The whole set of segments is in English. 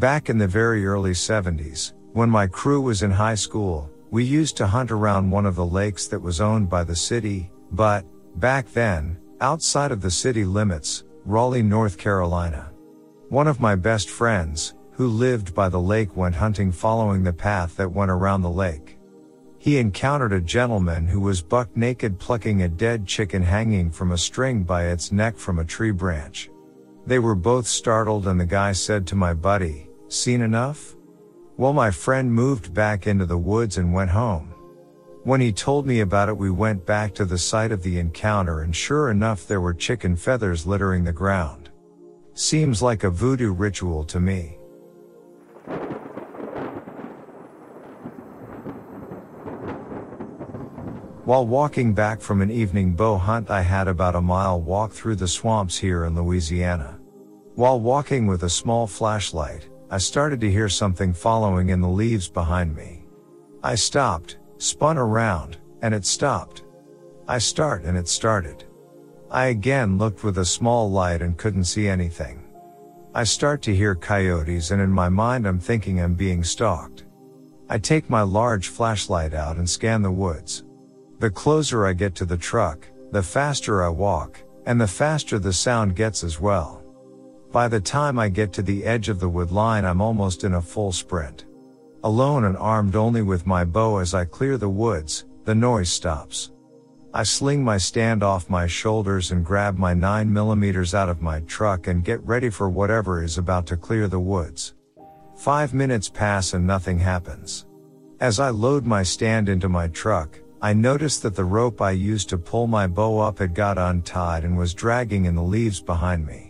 Back in the very early 70s, when my crew was in high school, we used to hunt around one of the lakes that was owned by the city, but, back then, outside of the city limits, Raleigh, North Carolina. One of my best friends, who lived by the lake went hunting following the path that went around the lake. He encountered a gentleman who was buck naked plucking a dead chicken hanging from a string by its neck from a tree branch. They were both startled and the guy said to my buddy, seen enough? Well, my friend moved back into the woods and went home. When he told me about it, we went back to the site of the encounter and sure enough, there were chicken feathers littering the ground. Seems like a voodoo ritual to me. While walking back from an evening bow hunt, I had about a mile walk through the swamps here in Louisiana. While walking with a small flashlight, I started to hear something following in the leaves behind me. I stopped, spun around, and it stopped. I start and it started. I again looked with a small light and couldn't see anything. I start to hear coyotes and in my mind I'm thinking I'm being stalked. I take my large flashlight out and scan the woods. The closer I get to the truck, the faster I walk, and the faster the sound gets as well. By the time I get to the edge of the wood line, I'm almost in a full sprint. Alone and armed only with my bow as I clear the woods, the noise stops. I sling my stand off my shoulders and grab my 9mm out of my truck and get ready for whatever is about to clear the woods. Five minutes pass and nothing happens. As I load my stand into my truck, I notice that the rope I used to pull my bow up had got untied and was dragging in the leaves behind me.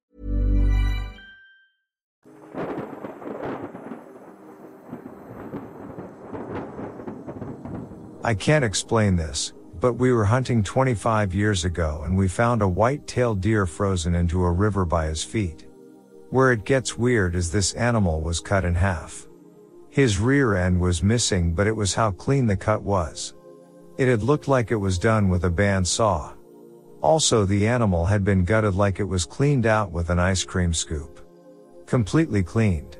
I can't explain this, but we were hunting 25 years ago and we found a white-tailed deer frozen into a river by his feet. Where it gets weird is this animal was cut in half. His rear end was missing but it was how clean the cut was. It had looked like it was done with a band saw. Also the animal had been gutted like it was cleaned out with an ice cream scoop. Completely cleaned.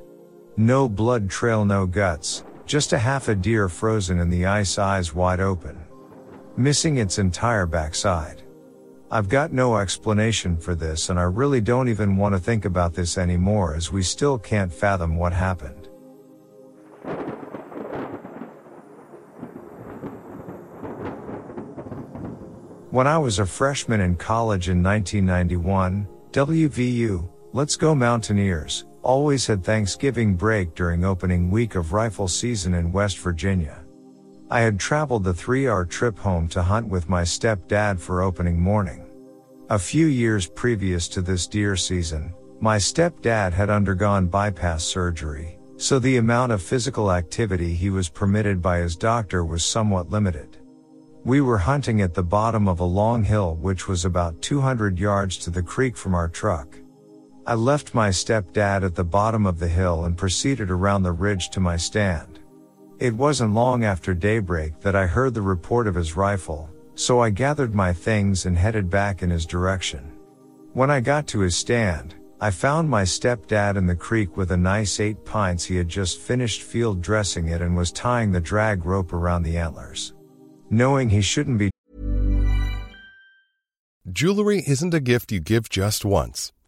No blood trail, no guts, just a half a deer frozen in the ice eyes wide open. Missing its entire backside. I've got no explanation for this and I really don't even want to think about this anymore as we still can't fathom what happened. When I was a freshman in college in 1991, WVU, Let's Go Mountaineers, always had Thanksgiving break during opening week of rifle season in West Virginia. I had traveled the three hour trip home to hunt with my stepdad for opening morning. A few years previous to this deer season, my stepdad had undergone bypass surgery, so the amount of physical activity he was permitted by his doctor was somewhat limited. We were hunting at the bottom of a long hill which was about 200 yards to the creek from our truck. I left my stepdad at the bottom of the hill and proceeded around the ridge to my stand. It wasn't long after daybreak that I heard the report of his rifle, so I gathered my things and headed back in his direction. When I got to his stand, I found my stepdad in the creek with a nice eight pints he had just finished field dressing it and was tying the drag rope around the antlers. Knowing he shouldn't be Jewelry isn't a gift you give just once.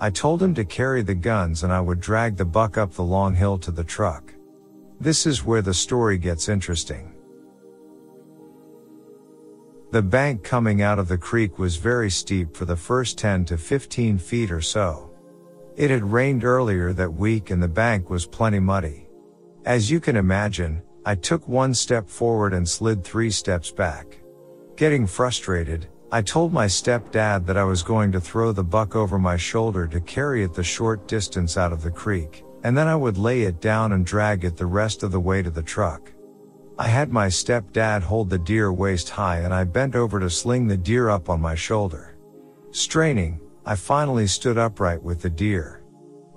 I told him to carry the guns and I would drag the buck up the long hill to the truck. This is where the story gets interesting. The bank coming out of the creek was very steep for the first 10 to 15 feet or so. It had rained earlier that week and the bank was plenty muddy. As you can imagine, I took one step forward and slid three steps back. Getting frustrated, I told my stepdad that I was going to throw the buck over my shoulder to carry it the short distance out of the creek, and then I would lay it down and drag it the rest of the way to the truck. I had my stepdad hold the deer waist high and I bent over to sling the deer up on my shoulder. Straining, I finally stood upright with the deer.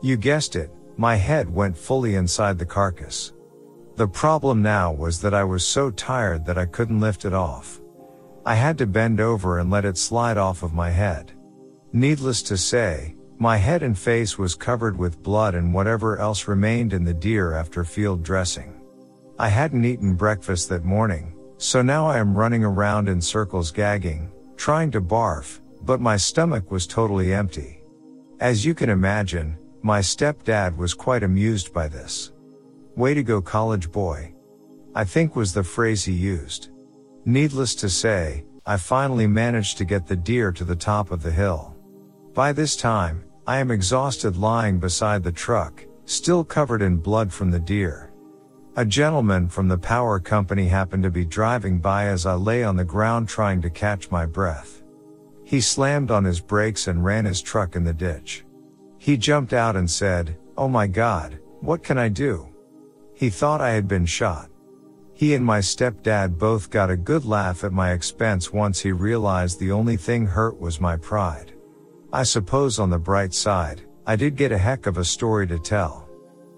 You guessed it, my head went fully inside the carcass. The problem now was that I was so tired that I couldn't lift it off. I had to bend over and let it slide off of my head. Needless to say, my head and face was covered with blood and whatever else remained in the deer after field dressing. I hadn't eaten breakfast that morning, so now I am running around in circles gagging, trying to barf, but my stomach was totally empty. As you can imagine, my stepdad was quite amused by this. Way to go college boy. I think was the phrase he used. Needless to say, I finally managed to get the deer to the top of the hill. By this time, I am exhausted lying beside the truck, still covered in blood from the deer. A gentleman from the power company happened to be driving by as I lay on the ground trying to catch my breath. He slammed on his brakes and ran his truck in the ditch. He jumped out and said, Oh my God, what can I do? He thought I had been shot. He and my stepdad both got a good laugh at my expense once he realized the only thing hurt was my pride. I suppose on the bright side, I did get a heck of a story to tell.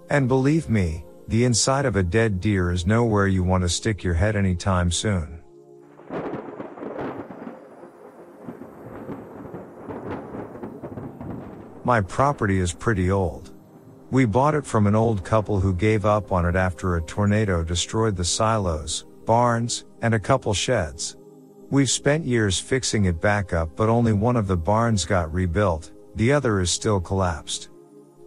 And believe me, the inside of a dead deer is nowhere you want to stick your head anytime soon. My property is pretty old. We bought it from an old couple who gave up on it after a tornado destroyed the silos, barns, and a couple sheds. We've spent years fixing it back up, but only one of the barns got rebuilt, the other is still collapsed.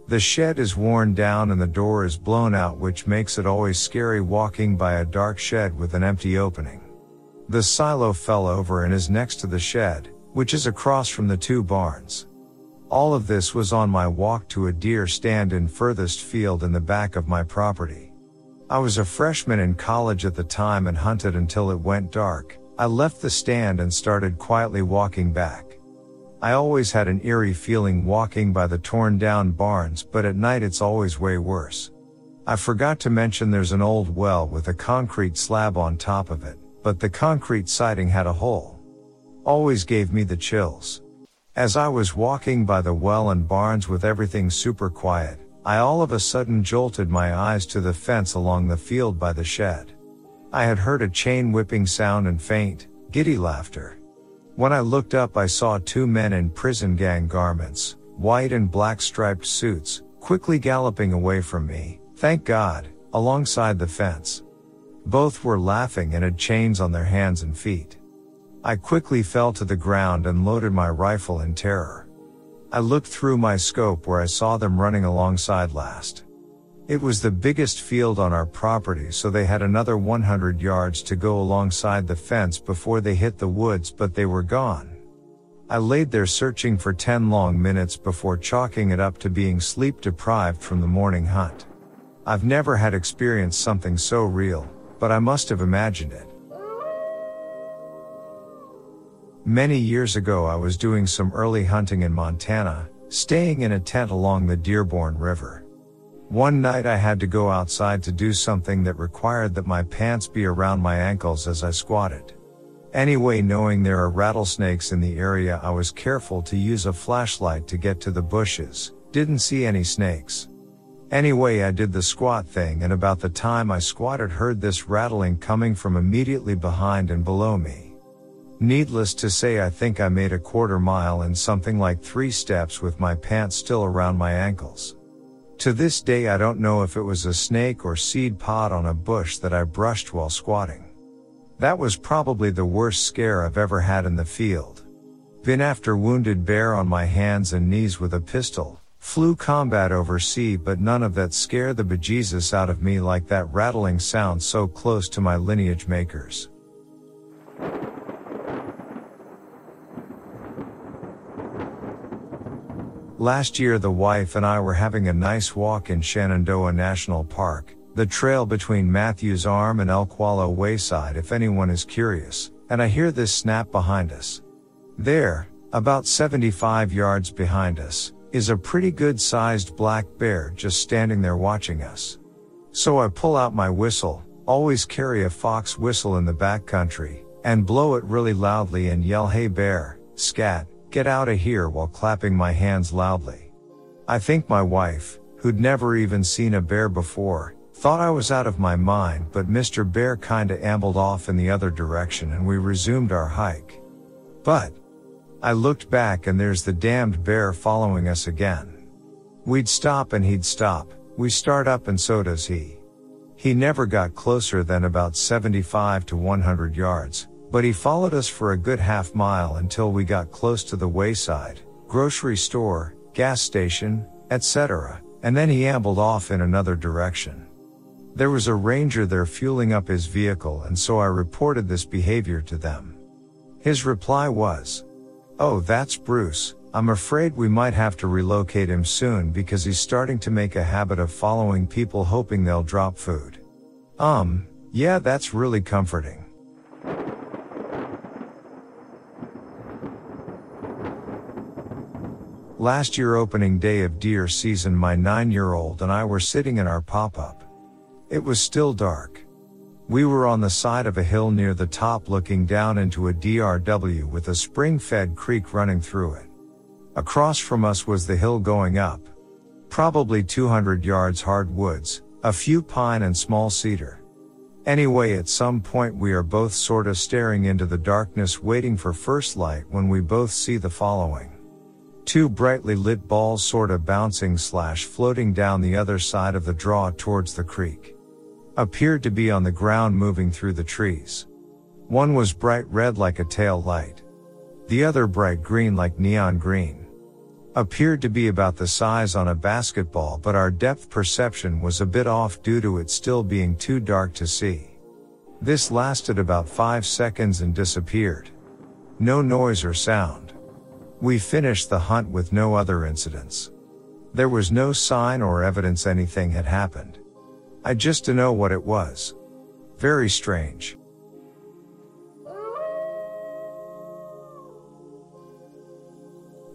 The shed is worn down and the door is blown out, which makes it always scary walking by a dark shed with an empty opening. The silo fell over and is next to the shed, which is across from the two barns. All of this was on my walk to a deer stand in furthest field in the back of my property. I was a freshman in college at the time and hunted until it went dark. I left the stand and started quietly walking back. I always had an eerie feeling walking by the torn down barns, but at night it's always way worse. I forgot to mention there's an old well with a concrete slab on top of it, but the concrete siding had a hole. Always gave me the chills. As I was walking by the well and barns with everything super quiet, I all of a sudden jolted my eyes to the fence along the field by the shed. I had heard a chain whipping sound and faint, giddy laughter. When I looked up, I saw two men in prison gang garments, white and black striped suits, quickly galloping away from me, thank God, alongside the fence. Both were laughing and had chains on their hands and feet. I quickly fell to the ground and loaded my rifle in terror. I looked through my scope where I saw them running alongside last. It was the biggest field on our property so they had another 100 yards to go alongside the fence before they hit the woods but they were gone. I laid there searching for 10 long minutes before chalking it up to being sleep deprived from the morning hunt. I've never had experienced something so real, but I must have imagined it. Many years ago, I was doing some early hunting in Montana, staying in a tent along the Dearborn River. One night I had to go outside to do something that required that my pants be around my ankles as I squatted. Anyway, knowing there are rattlesnakes in the area, I was careful to use a flashlight to get to the bushes. Didn't see any snakes. Anyway, I did the squat thing and about the time I squatted heard this rattling coming from immediately behind and below me. Needless to say, I think I made a quarter mile in something like three steps with my pants still around my ankles. To this day, I don't know if it was a snake or seed pod on a bush that I brushed while squatting. That was probably the worst scare I've ever had in the field. Been after wounded bear on my hands and knees with a pistol, flew combat overseas, but none of that scared the bejesus out of me like that rattling sound so close to my lineage makers. Last year the wife and I were having a nice walk in Shenandoah National Park, the trail between Mathews Arm and Wallow Wayside if anyone is curious, and I hear this snap behind us. There, about 75 yards behind us, is a pretty good sized black bear just standing there watching us. So I pull out my whistle, always carry a fox whistle in the back country, and blow it really loudly and yell hey bear, scat, Get out of here while clapping my hands loudly. I think my wife, who'd never even seen a bear before, thought I was out of my mind, but Mr. Bear kinda ambled off in the other direction and we resumed our hike. But, I looked back and there's the damned bear following us again. We'd stop and he'd stop, we start up and so does he. He never got closer than about 75 to 100 yards, but he followed us for a good half mile until we got close to the wayside, grocery store, gas station, etc., and then he ambled off in another direction. There was a ranger there fueling up his vehicle and so I reported this behavior to them. His reply was, Oh, that's Bruce. I'm afraid we might have to relocate him soon because he's starting to make a habit of following people hoping they'll drop food. Um, yeah, that's really comforting. Last year opening day of deer season my 9-year-old and I were sitting in our pop-up. It was still dark. We were on the side of a hill near the top looking down into a draw with a spring-fed creek running through it. Across from us was the hill going up. Probably 200 yards hardwoods, a few pine and small cedar. Anyway, at some point we are both sorta staring into the darkness waiting for first light when we both see the following. Two brightly lit balls sorta bouncing slash floating down the other side of the draw towards the creek. Appeared to be on the ground moving through the trees. One was bright red like a tail light. The other bright green like neon green. Appeared to be about the size on a basketball but our depth perception was a bit off due to it still being too dark to see. This lasted about 5 seconds and disappeared. No noise or sound. We finished the hunt with no other incidents. There was no sign or evidence anything had happened. I just to know what it was. Very strange.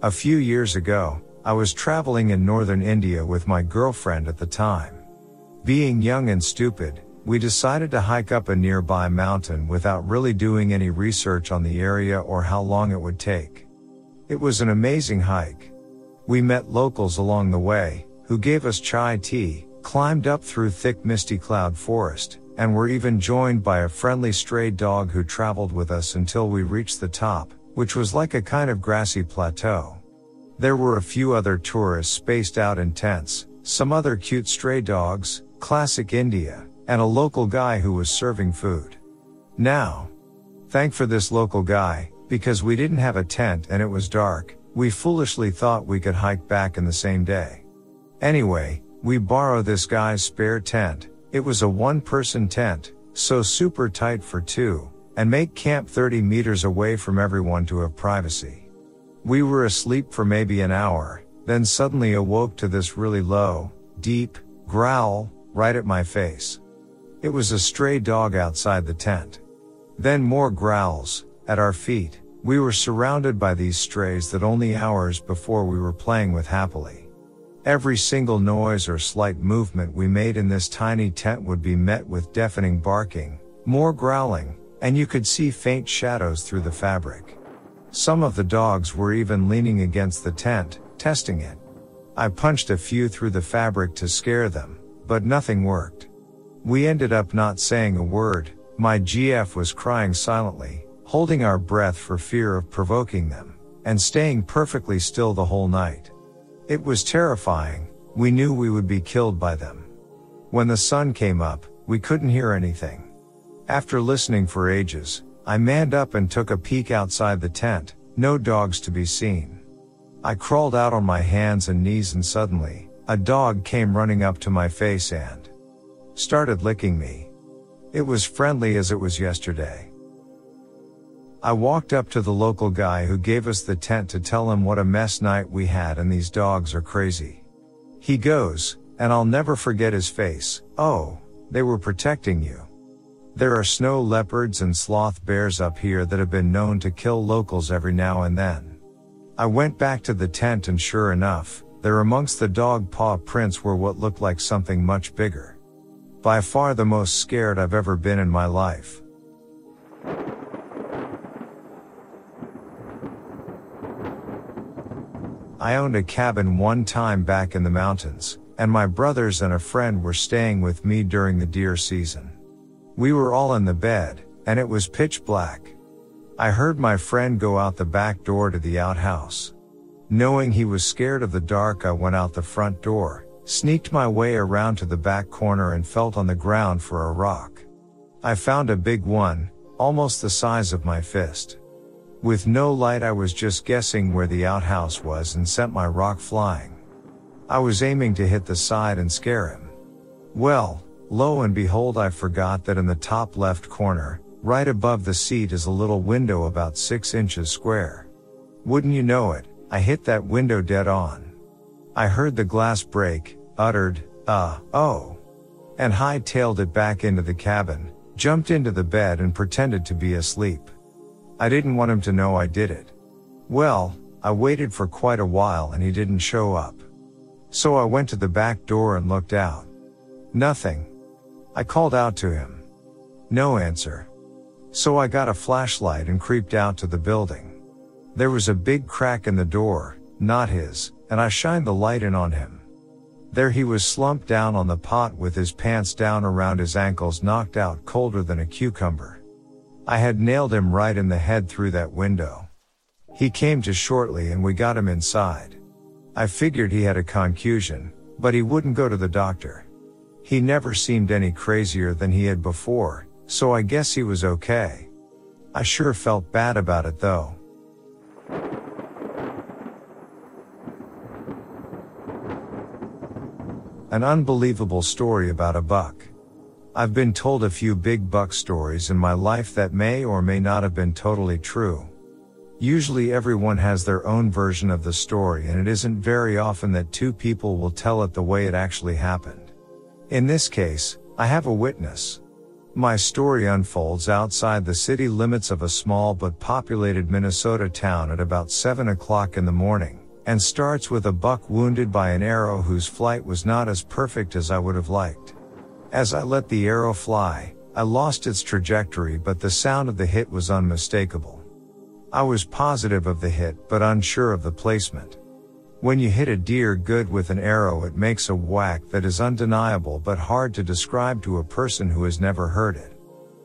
A few years ago, I was traveling in northern India with my girlfriend at the time. Being young and stupid, we decided to hike up a nearby mountain without really doing any research on the area or how long it would take. It was an amazing hike. We met locals along the way, who gave us chai tea, climbed up through thick misty cloud forest, and were even joined by a friendly stray dog who traveled with us until we reached the top, which was like a kind of grassy plateau. There were a few other tourists spaced out in tents, some other cute stray dogs, classic India, and a local guy who was serving food. Now, thank for this local guy, because we didn't have a tent and it was dark, we foolishly thought we could hike back in the same day. Anyway, we borrow this guy's spare tent, it was a one person tent, so super tight for two, and make camp 30 meters away from everyone to have privacy. We were asleep for maybe an hour, then suddenly awoke to this really low, deep, growl, right at my face. It was a stray dog outside the tent. Then more growls, at our feet, we were surrounded by these strays that only hours before we were playing with happily. Every single noise or slight movement we made in this tiny tent would be met with deafening barking, more growling, and you could see faint shadows through the fabric. Some of the dogs were even leaning against the tent, testing it. I punched a few through the fabric to scare them, but nothing worked. We ended up not saying a word, my GF was crying silently, holding our breath for fear of provoking them, and staying perfectly still the whole night. It was terrifying, we knew we would be killed by them. When the sun came up, we couldn't hear anything. After listening for ages, I manned up and took a peek outside the tent, no dogs to be seen. I crawled out on my hands and knees and suddenly, a dog came running up to my face and started licking me. It was friendly as it was yesterday. I walked up to the local guy who gave us the tent to tell him what a mess night we had and these dogs are crazy. He goes, and I'll never forget his face, oh, they were protecting you. There are snow leopards and sloth bears up here that have been known to kill locals every now and then. I went back to the tent and sure enough, there amongst the dog paw prints were what looked like something much bigger. By far the most scared I've ever been in my life. I owned a cabin one time back in the mountains, and my brothers and a friend were staying with me during the deer season. We were all in the bed, and it was pitch black. I heard my friend go out the back door to the outhouse. Knowing he was scared of the dark, I went out the front door, sneaked my way around to the back corner and felt on the ground for a rock. I found a big one, almost the size of my fist. With no light, I was just guessing where the outhouse was and sent my rock flying. I was aiming to hit the side and scare him. Well, Lo and behold, I forgot that in the top left corner, right above the seat is a little window about 6 inches square. Wouldn't you know it, I hit that window dead on. I heard the glass break, uttered, uh, oh. And hightailed it back into the cabin, jumped into the bed and pretended to be asleep. I didn't want him to know I did it. Well, I waited for quite a while and he didn't show up. So I went to the back door and looked out. Nothing. I called out to him. No answer. So I got a flashlight and creeped out to the building. There was a big crack in the door, not his, and I shined the light in on him. There he was slumped down on the pot with his pants down around his ankles knocked out colder than a cucumber. I had nailed him right in the head through that window. He came to shortly and we got him inside. I figured he had a concussion, but he wouldn't go to the doctor. He never seemed any crazier than he had before, so I guess he was okay. I sure felt bad about it though. An unbelievable story about a buck. I've been told a few big buck stories in my life that may or may not have been totally true. Usually everyone has their own version of the story and it isn't very often that two people will tell it the way it actually happened. In this case, I have a witness. My story unfolds outside the city limits of a small but populated Minnesota town at about 7 o'clock in the morning and starts with a buck wounded by an arrow whose flight was not as perfect as I would have liked. As I let the arrow fly, I lost its trajectory but the sound of the hit was unmistakable. I was positive of the hit but unsure of the placement. When you hit a deer good with an arrow it makes a whack that is undeniable but hard to describe to a person who has never heard it.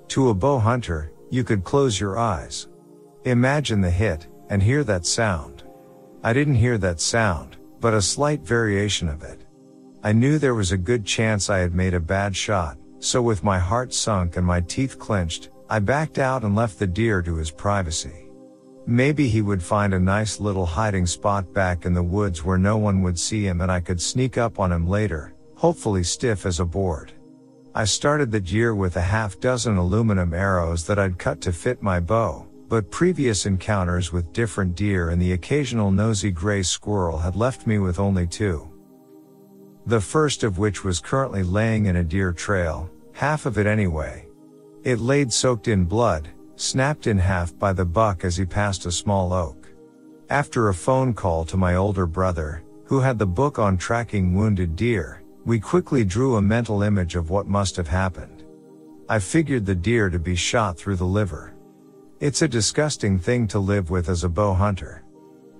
To a bow hunter, you could close your eyes. Imagine the hit, and hear that sound. I didn't hear that sound, but a slight variation of it. I knew there was a good chance I had made a bad shot, so with my heart sunk and my teeth clenched, I backed out and left the deer to his privacy. Maybe he would find a nice little hiding spot back in the woods where no one would see him and I could sneak up on him later, hopefully stiff as a board. I started the deer with a half dozen aluminum arrows that I'd cut to fit my bow, but previous encounters with different deer and the occasional nosy gray squirrel had left me with only two. The first of which was currently laying in a deer trail, half of it anyway. It laid soaked in blood, snapped in half by the buck as he passed a small oak. After a phone call to my older brother, who had the book on tracking wounded deer, we quickly drew a mental image of what must have happened. I figured the deer to be shot through the liver. It's a disgusting thing to live with as a bow hunter.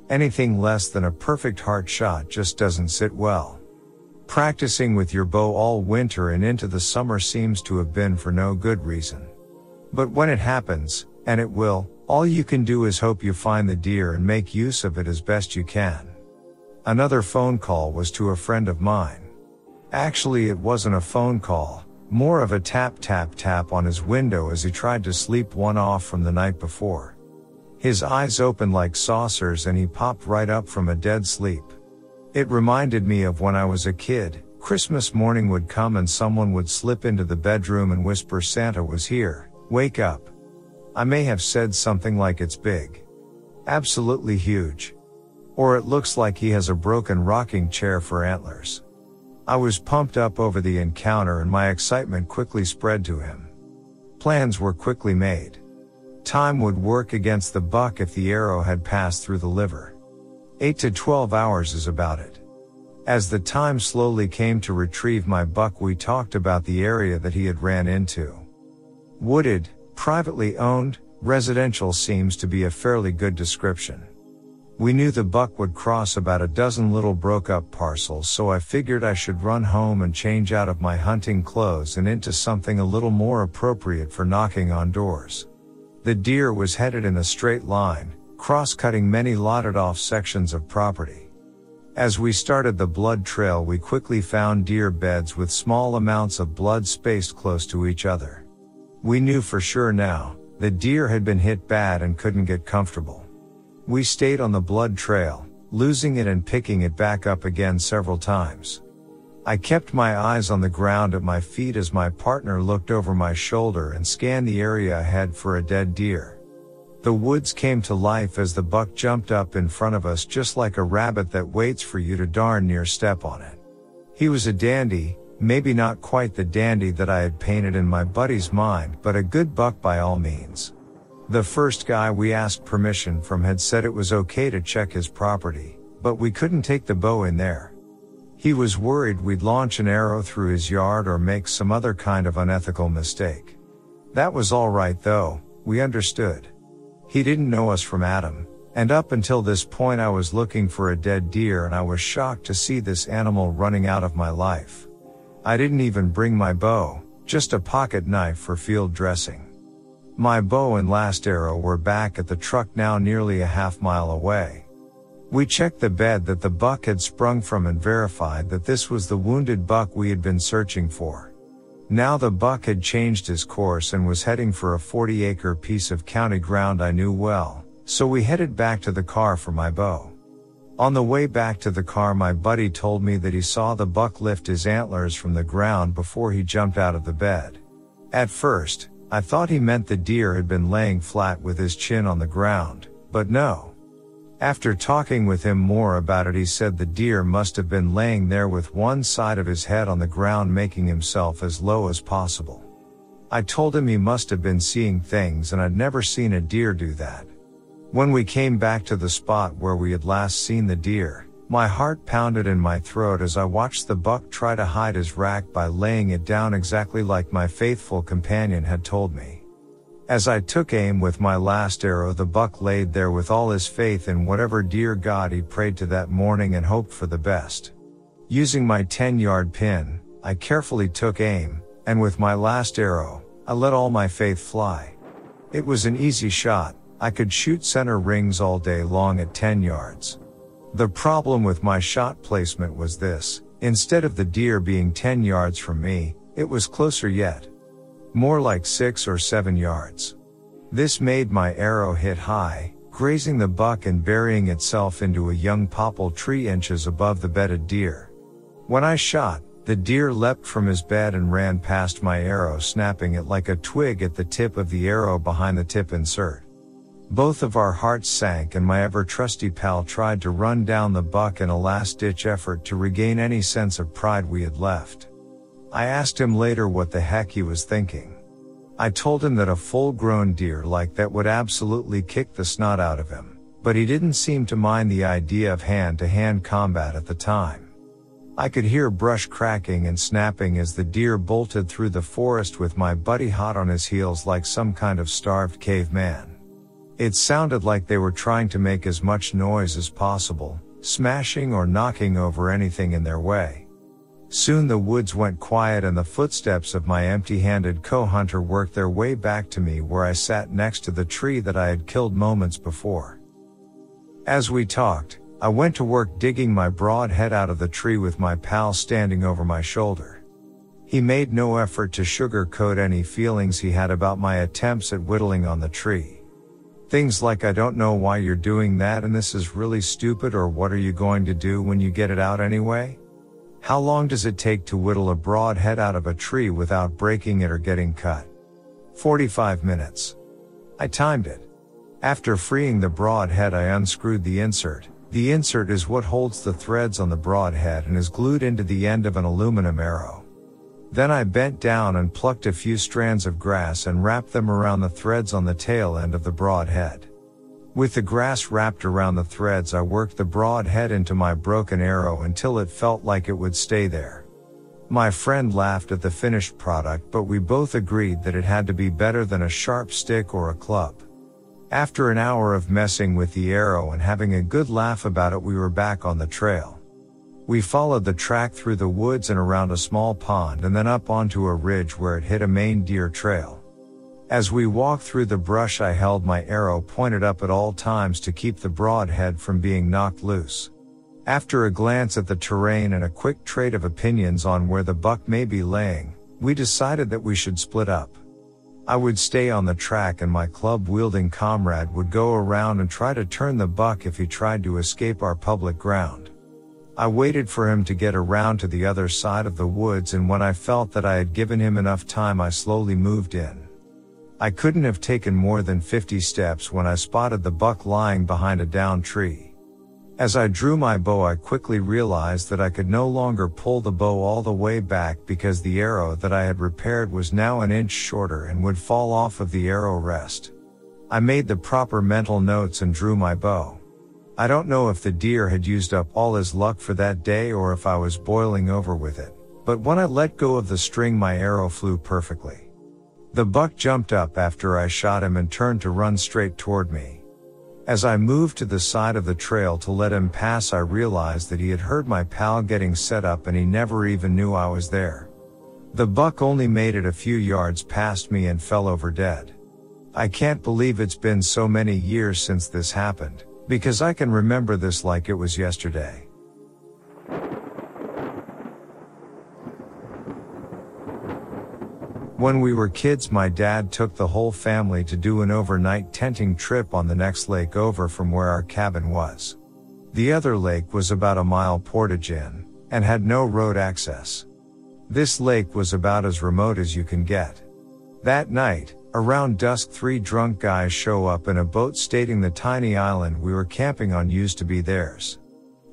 Anything less than a perfect heart shot just doesn't sit well. Practicing with your bow all winter and into the summer seems to have been for no good reason. But when it happens, and it will, all you can do is hope you find the deer and make use of it as best you can. Another phone call was to a friend of mine. Actually, it wasn't a phone call, more of a tap tap tap on his window as he tried to sleep one off from the night before. His eyes opened like saucers and he popped right up from a dead sleep. It reminded me of when I was a kid, Christmas morning would come and someone would slip into the bedroom and whisper Santa was here, wake up. I may have said something like it's big. Absolutely huge. Or it looks like he has a broken rocking chair for antlers. I was pumped up over the encounter and my excitement quickly spread to him. Plans were quickly made. Time would work against the buck if the arrow had passed through the liver. 8 to 12 hours is about it. As the time slowly came to retrieve my buck we talked about the area that he had ran into. Wooded, privately owned, residential seems to be a fairly good description. We knew the buck would cross about a dozen little broke up parcels so I figured I should run home and change out of my hunting clothes and into something a little more appropriate for knocking on doors. The deer was headed in a straight line, cross-cutting many lotted off sections of property. As we started the blood trail we quickly found deer beds with small amounts of blood spaced close to each other. We knew for sure now, the deer had been hit bad and couldn't get comfortable. We stayed on the blood trail, losing it and picking it back up again several times. I kept my eyes on the ground at my feet as my partner looked over my shoulder and scanned the area ahead for a dead deer. The woods came to life as the buck jumped up in front of us just like a rabbit that waits for you to darn near step on it. He was a dandy, maybe not quite the dandy that I had painted in my buddy's mind, but a good buck by all means. The first guy we asked permission from had said it was okay to check his property, but we couldn't take the bow in there. He was worried we'd launch an arrow through his yard or make some other kind of unethical mistake. That was alright though, we understood. He didn't know us from Adam, and up until this point I was looking for a dead deer and I was shocked to see this animal running out of my life. I didn't even bring my bow, just a pocket knife for field dressing. My bow and last arrow were back at the truck now nearly a half mile away. We checked the bed that the buck had sprung from and verified that this was the wounded buck we had been searching for. Now the buck had changed his course and was heading for a 40 acre piece of county ground I knew well, so we headed back to the car for my bow. On the way back to the car, my buddy told me that he saw the buck lift his antlers from the ground before he jumped out of the bed. At first, I thought he meant the deer had been laying flat with his chin on the ground, but no. After talking with him more about it, he said the deer must have been laying there with one side of his head on the ground, making himself as low as possible. I told him he must have been seeing things and I'd never seen a deer do that. When we came back to the spot where we had last seen the deer, my heart pounded in my throat as I watched the buck try to hide his rack by laying it down exactly like my faithful companion had told me. As I took aim with my last arrow, the buck laid there with all his faith in whatever dear God he prayed to that morning and hoped for the best. Using my 10 yard pin, I carefully took aim, and with my last arrow, I let all my faith fly. It was an easy shot, I could shoot center rings all day long at 10 yards. The problem with my shot placement was this, instead of the deer being 10 yards from me, it was closer yet. More like 6 or 7 yards. This made my arrow hit high, grazing the buck and burying itself into a young popple tree inches above the bedded deer. When I shot, the deer leapt from his bed and ran past my arrow snapping it like a twig at the tip of the arrow behind the tip insert. Both of our hearts sank and my ever trusty pal tried to run down the buck in a last ditch effort to regain any sense of pride we had left. I asked him later what the heck he was thinking. I told him that a full grown deer like that would absolutely kick the snot out of him, but he didn't seem to mind the idea of hand to hand combat at the time. I could hear brush cracking and snapping as the deer bolted through the forest with my buddy hot on his heels like some kind of starved caveman. It sounded like they were trying to make as much noise as possible, smashing or knocking over anything in their way. Soon the woods went quiet and the footsteps of my empty-handed co-hunter worked their way back to me where I sat next to the tree that I had killed moments before. As we talked, I went to work digging my broad head out of the tree with my pal standing over my shoulder. He made no effort to sugarcoat any feelings he had about my attempts at whittling on the tree. Things like I don't know why you're doing that and this is really stupid or what are you going to do when you get it out anyway? How long does it take to whittle a broad head out of a tree without breaking it or getting cut? 45 minutes. I timed it. After freeing the broad head I unscrewed the insert. The insert is what holds the threads on the broad head and is glued into the end of an aluminum arrow. Then I bent down and plucked a few strands of grass and wrapped them around the threads on the tail end of the broad head. With the grass wrapped around the threads, I worked the broad head into my broken arrow until it felt like it would stay there. My friend laughed at the finished product, but we both agreed that it had to be better than a sharp stick or a club. After an hour of messing with the arrow and having a good laugh about it, we were back on the trail. We followed the track through the woods and around a small pond and then up onto a ridge where it hit a main deer trail. As we walked through the brush, I held my arrow pointed up at all times to keep the broadhead from being knocked loose. After a glance at the terrain and a quick trade of opinions on where the buck may be laying, we decided that we should split up. I would stay on the track and my club wielding comrade would go around and try to turn the buck if he tried to escape our public ground. I waited for him to get around to the other side of the woods and when I felt that I had given him enough time I slowly moved in. I couldn't have taken more than 50 steps when I spotted the buck lying behind a downed tree. As I drew my bow I quickly realized that I could no longer pull the bow all the way back because the arrow that I had repaired was now an inch shorter and would fall off of the arrow rest. I made the proper mental notes and drew my bow. I don't know if the deer had used up all his luck for that day or if I was boiling over with it, but when I let go of the string my arrow flew perfectly. The buck jumped up after I shot him and turned to run straight toward me. As I moved to the side of the trail to let him pass I realized that he had heard my pal getting set up and he never even knew I was there. The buck only made it a few yards past me and fell over dead. I can't believe it's been so many years since this happened. Because I can remember this like it was yesterday. When we were kids, my dad took the whole family to do an overnight tenting trip on the next lake over from where our cabin was. The other lake was about a mile portage in, and had no road access. This lake was about as remote as you can get. That night, around dusk three drunk guys show up in a boat stating the tiny island we were camping on used to be theirs.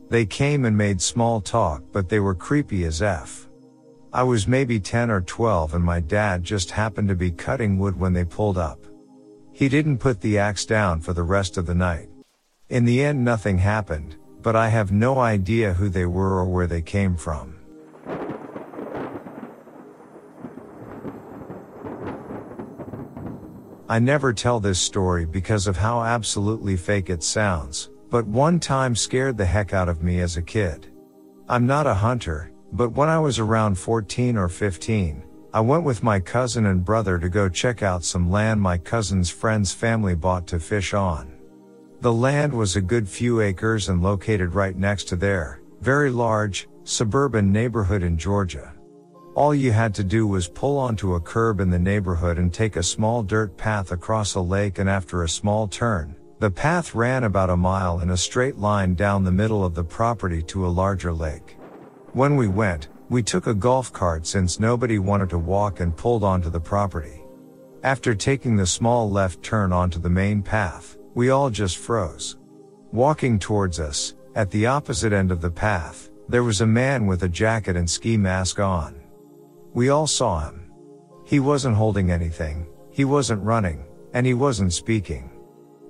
They came and made small talk but they were creepy as F. I was maybe 10 or 12 and my dad just happened to be cutting wood when they pulled up. He didn't put the axe down for the rest of the night. In the end nothing happened, but I have no idea who they were or where they came from. I never tell this story because of how absolutely fake it sounds, but one time scared the heck out of me as a kid. I'm not a hunter, but when I was around 14 or 15, I went with my cousin and brother to go check out some land my cousin's friend's family bought to fish on. The land was a good few acres and located right next to their very large suburban neighborhood in Georgia. All you had to do was pull onto a curb in the neighborhood and take a small dirt path across a lake and after a small turn, the path ran about a mile in a straight line down the middle of the property to a larger lake. When we went, we took a golf cart since nobody wanted to walk and pulled onto the property. After taking the small left turn onto the main path, we all just froze. Walking towards us, at the opposite end of the path, there was a man with a jacket and ski mask on. We all saw him. He wasn't holding anything, he wasn't running, and he wasn't speaking.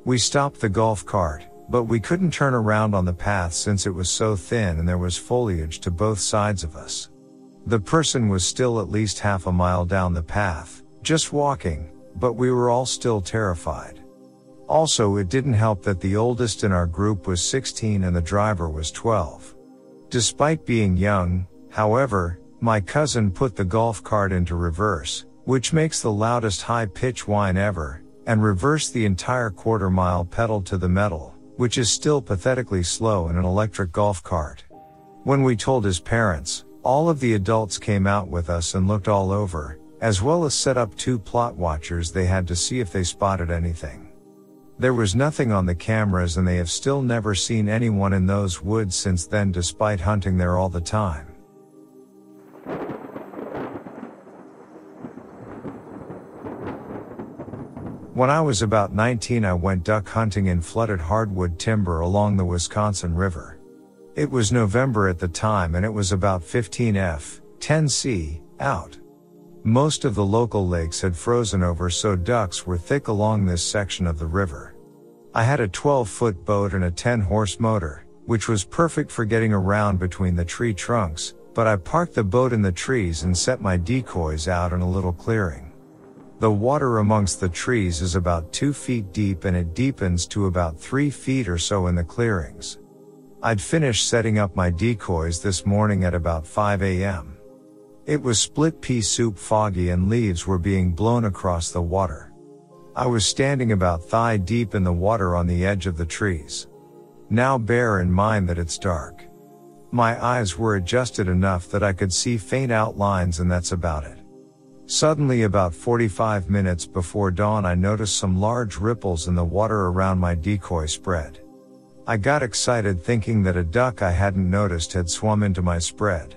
We stopped the golf cart, but we couldn't turn around on the path since it was so thin and there was foliage to both sides of us. The person was still at least half a mile down the path, just walking, but we were all still terrified. Also, it didn't help that the oldest in our group was 16 and the driver was 12. Despite being young, however, my cousin put the golf cart into reverse, which makes the loudest high pitch whine ever, and reversed the entire quarter mile pedal to the metal which is still pathetically slow in an electric golf cart. When we told his parents, all of the adults came out with us and looked all over, as well as set up two plot watchers they had to see if they spotted anything. There was nothing on the cameras and they have still never seen anyone in those woods since then despite hunting there all the time. When I was about 19 I went duck hunting in flooded hardwood timber along the Wisconsin River. It was November at the time and it was about 15 F, 10 C, out. Most of the local lakes had frozen over so ducks were thick along this section of the river. I had a 12 foot boat and a 10 horse motor, which was perfect for getting around between the tree trunks, but I parked the boat in the trees and set my decoys out in a little clearing. The water amongst the trees is about two feet deep and it deepens to about three feet or so in the clearings. I'd finished setting up my decoys this morning at about 5 a.m. It was split pea soup foggy and leaves were being blown across the water. I was standing about thigh deep in the water on the edge of the trees. Now bear in mind that it's dark. My eyes were adjusted enough that I could see faint outlines and that's about it. Suddenly about 45 minutes before dawn I noticed some large ripples in the water around my decoy spread. I got excited thinking that a duck I hadn't noticed had swum into my spread.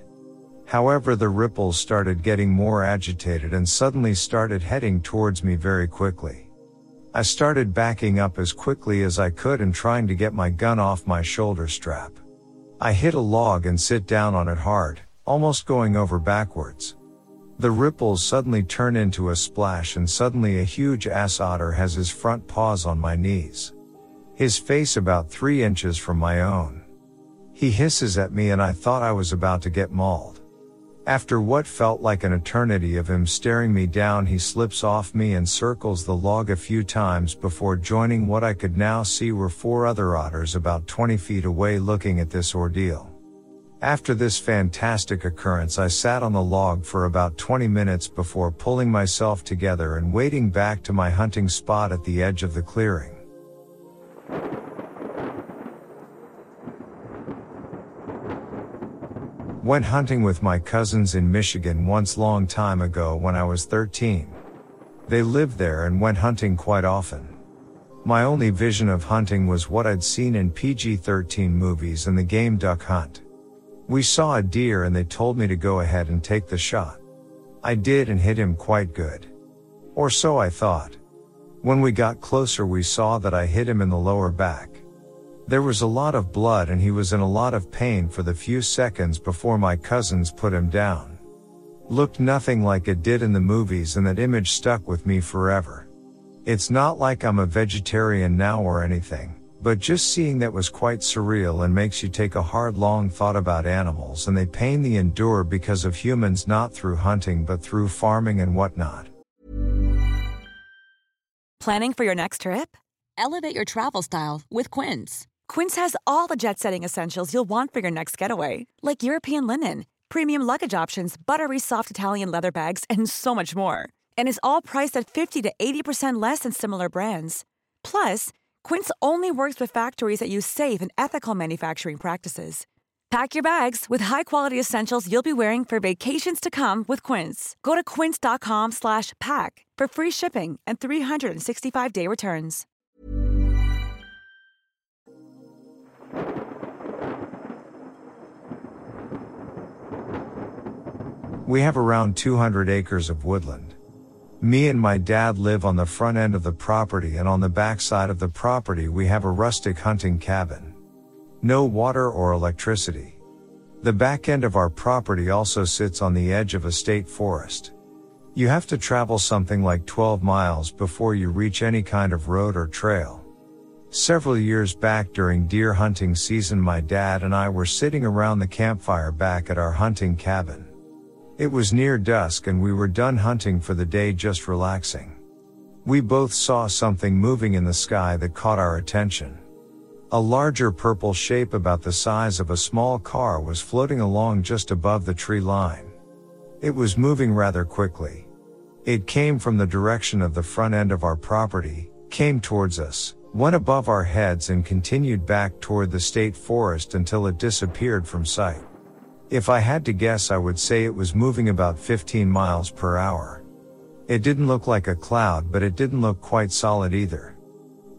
However, the ripples started getting more agitated and suddenly started heading towards me very quickly. I started backing up as quickly as I could and trying to get my gun off my shoulder strap. I hit a log and sit down on it hard, almost going over backwards. The ripples suddenly turn into a splash and suddenly a huge ass otter has his front paws on my knees. His face about three inches from my own. He hisses at me and I thought I was about to get mauled. After what felt like an eternity of him staring me down he slips off me and circles the log a few times before joining what I could now see were four other otters about 20 feet away looking at this ordeal. After this fantastic occurrence I sat on the log for about 20 minutes before pulling myself together and wading back to my hunting spot at the edge of the clearing. Went hunting with my cousins in Michigan once long time ago when I was 13. They lived there and went hunting quite often. My only vision of hunting was what I'd seen in PG-13 movies and the game Duck Hunt. We saw a deer and they told me to go ahead and take the shot. I did and hit him quite good. Or so I thought. When we got closer we saw that I hit him in the lower back. There was a lot of blood and he was in a lot of pain for the few seconds before my cousins put him down. Looked nothing like it did in the movies and that image stuck with me forever. It's not like I'm a vegetarian now or anything. But just seeing that was quite surreal and makes you take a hard long thought about animals and they pain the endure because of humans not through hunting but through farming and whatnot. Planning for your next trip? Elevate your travel style with Quince. Quince has all the jet setting essentials you'll want for your next getaway, like European linen, premium luggage options, buttery soft Italian leather bags, and so much more. And is all priced at 50 to 80% less than similar brands. Plus, Quince only works with factories that use safe and ethical manufacturing practices. Pack your bags with high-quality essentials you'll be wearing for vacations to come with Quince. Go to quince.com/pack for free shipping and 365-day returns. We have around 200 acres of woodland. Me and my dad live on the front end of the property and on the back side of the property we have a rustic hunting cabin. No water or electricity. The back end of our property also sits on the edge of a state forest. You have to travel something like 12 miles before you reach any kind of road or trail. Several years back during deer hunting season my dad and I were sitting around the campfire back at our hunting cabin. It was near dusk and we were done hunting for the day just relaxing. We both saw something moving in the sky that caught our attention. A larger purple shape about the size of a small car was floating along just above the tree line. It was moving rather quickly. It came from the direction of the front end of our property, came towards us, went above our heads and continued back toward the state forest until it disappeared from sight. If I had to guess, I would say it was moving about 15 miles per hour. It didn't look like a cloud, but it didn't look quite solid either.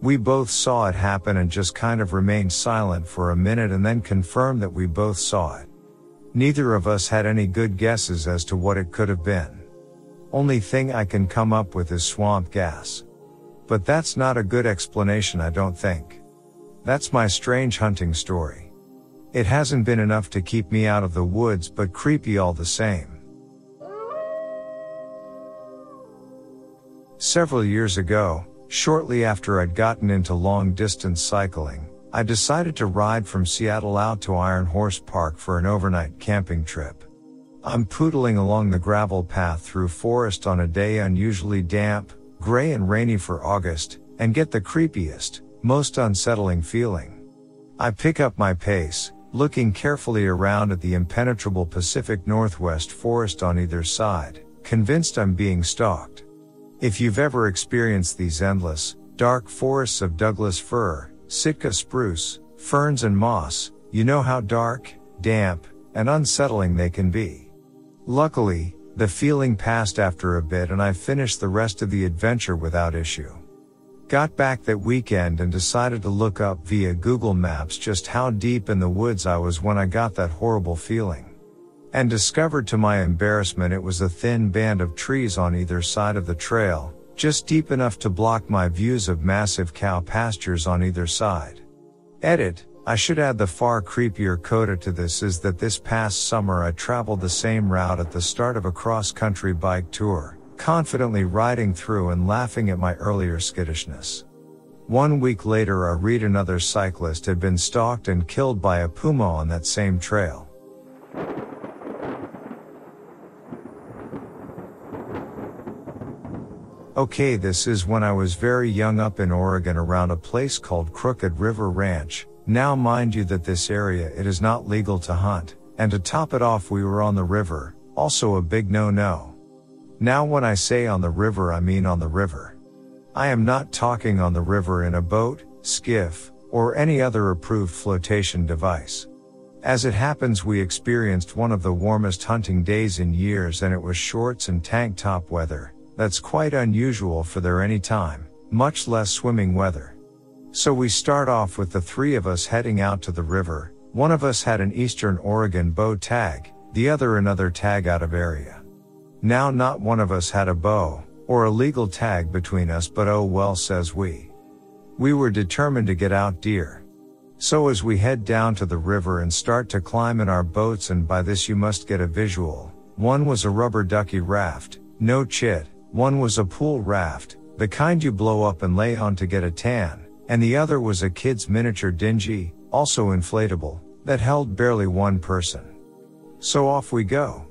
We both saw it happen and just kind of remained silent for a minute and then confirmed that we both saw it. Neither of us had any good guesses as to what it could have been. Only thing I can come up with is swamp gas. But that's not a good explanation, I don't think. That's my strange hunting story. It hasn't been enough to keep me out of the woods, but creepy all the same. Several years ago, shortly after I'd gotten into long distance cycling, I decided to ride from Seattle out to Iron Horse Park for an overnight camping trip. I'm poodling along the gravel path through forest on a day unusually damp, gray and rainy for August, and get the creepiest, most unsettling feeling. I pick up my pace, looking carefully around at the impenetrable Pacific Northwest forest on either side, convinced I'm being stalked. If you've ever experienced these endless, dark forests of Douglas fir, Sitka spruce, ferns and moss, you know how dark, damp, and unsettling they can be. Luckily, the feeling passed after a bit and I finished the rest of the adventure without issue. Got back that weekend and decided to look up via Google Maps just how deep in the woods I was when I got that horrible feeling. And discovered to my embarrassment it was a thin band of trees on either side of the trail, just deep enough to block my views of massive cow pastures on either side. Edit, I should add the far creepier coda to this is that this past summer I traveled the same route at the start of a cross country bike tour confidently riding through and laughing at my earlier skittishness. One week later, I read another cyclist had been stalked and killed by a puma on that same trail. Okay, this is when I was very young up in Oregon around a place called Crooked River Ranch. Now mind you that this area it is not legal to hunt, and to top it off we were on the river, also a big no-no. Now when I say on the river I mean on the river. I am not talking on the river in a boat, skiff, or any other approved flotation device. As it happens, we experienced one of the warmest hunting days in years and it was shorts and tank top weather. That's quite unusual for there any time, much less swimming weather. So we start off with the three of us heading out to the river. One of us had an Eastern Oregon bow tag, the other another tag out of area. Now not one of us had a bow, or a legal tag between us but oh well says we. We were determined to get out deer. So as we head down to the river and start to climb in our boats and by this you must get a visual, one was a rubber ducky raft, no chit, one was a pool raft, the kind you blow up and lay on to get a tan, and the other was a kid's miniature dinghy, also inflatable, that held barely one person. So off we go.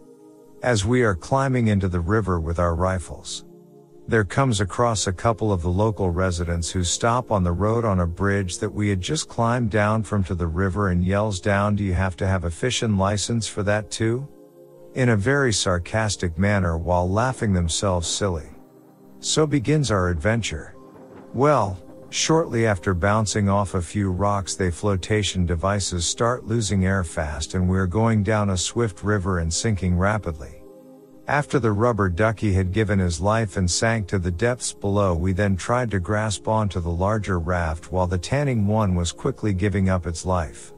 As we are climbing into the river with our rifles. There comes across a couple of the local residents who stop on the road on a bridge that we had just climbed down from to the river and yells down, do you have to have a fishing license for that too? In a very sarcastic manner while laughing themselves silly. So begins our adventure. Well, Shortly after bouncing off a few rocks, they flotation devices start losing air fast and we're going down a swift river and sinking rapidly. After the rubber ducky had given his life and sank to the depths below, we then tried to grasp onto the larger raft while the tanning one was quickly giving up its life.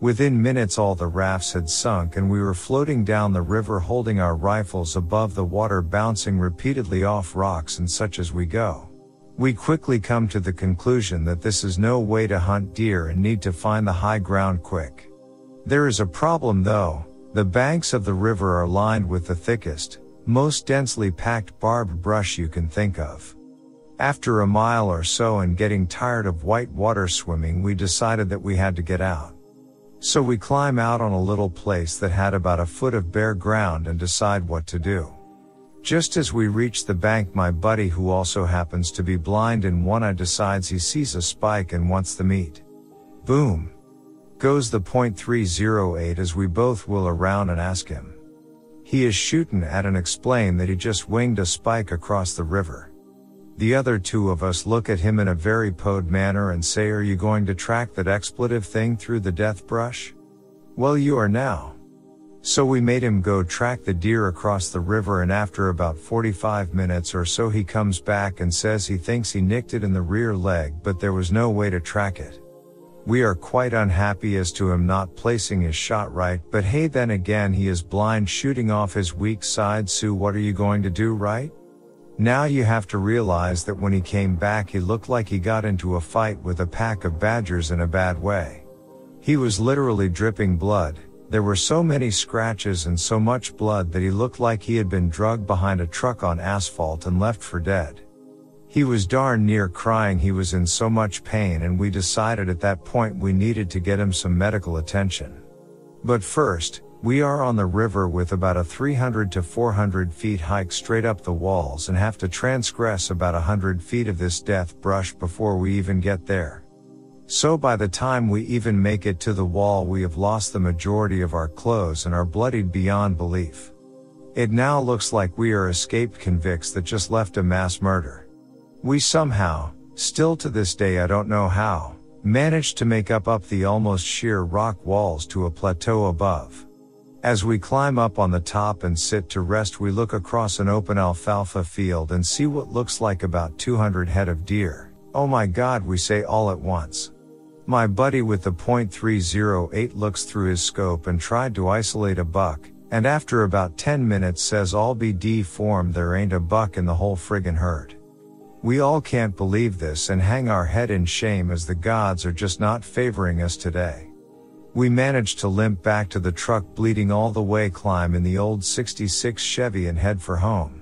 Within minutes all the rafts had sunk and we were floating down the river holding our rifles above the water bouncing repeatedly off rocks and such as we go. We quickly come to the conclusion that this is no way to hunt deer and need to find the high ground quick. There is a problem though, the banks of the river are lined with the thickest, most densely packed barbed brush you can think of. After a mile or so and getting tired of white water swimming, we decided that we had to get out. So we climb out on a little place that had about a foot of bare ground and decide what to do. Just as we reach the bank, my buddy, who also happens to be blind in one eye, decides he sees a spike and wants the meat. Boom! Goes the .308 as we both wheel around and ask him. He is shootin' at and explain that he just winged a spike across the river. The other two of us look at him in a very pod manner and say, Are you going to track that expletive thing through the death brush? Well, you are now. So we made him go track the deer across the river and after about 45 minutes or so he comes back and says he thinks he nicked it in the rear leg but there was no way to track it. We are quite unhappy as to him not placing his shot right but hey then again he is blind shooting off his weak side so what are you going to do right? Now you have to realize that when he came back he looked like he got into a fight with a pack of badgers in a bad way. He was literally dripping blood, there were so many scratches and so much blood that he looked like he had been drugged behind a truck on asphalt and left for dead. He was darn near crying he was in so much pain and we decided at that point we needed to get him some medical attention. But first, we are on the river with about a 300 to 400 feet hike straight up the walls and have to transgress about 100 feet of this death brush before we even get there. So by the time we even make it to the wall, we have lost the majority of our clothes and are bloodied beyond belief. It now looks like we are escaped convicts that just left a mass murder. We somehow, still to this day I don't know how, managed to make up up the almost sheer rock walls to a plateau above. As we climb up on the top and sit to rest, we look across an open alfalfa field and see what looks like about 200 head of deer. Oh my god, we say all at once. My buddy with the .308 looks through his scope and tried to isolate a buck, and after about 10 minutes says all be deformed there ain't a buck in the whole friggin' herd. We all can't believe this and hang our head in shame as the gods are just not favoring us today. We managed to limp back to the truck bleeding all the way climb in the old 66 Chevy and head for home.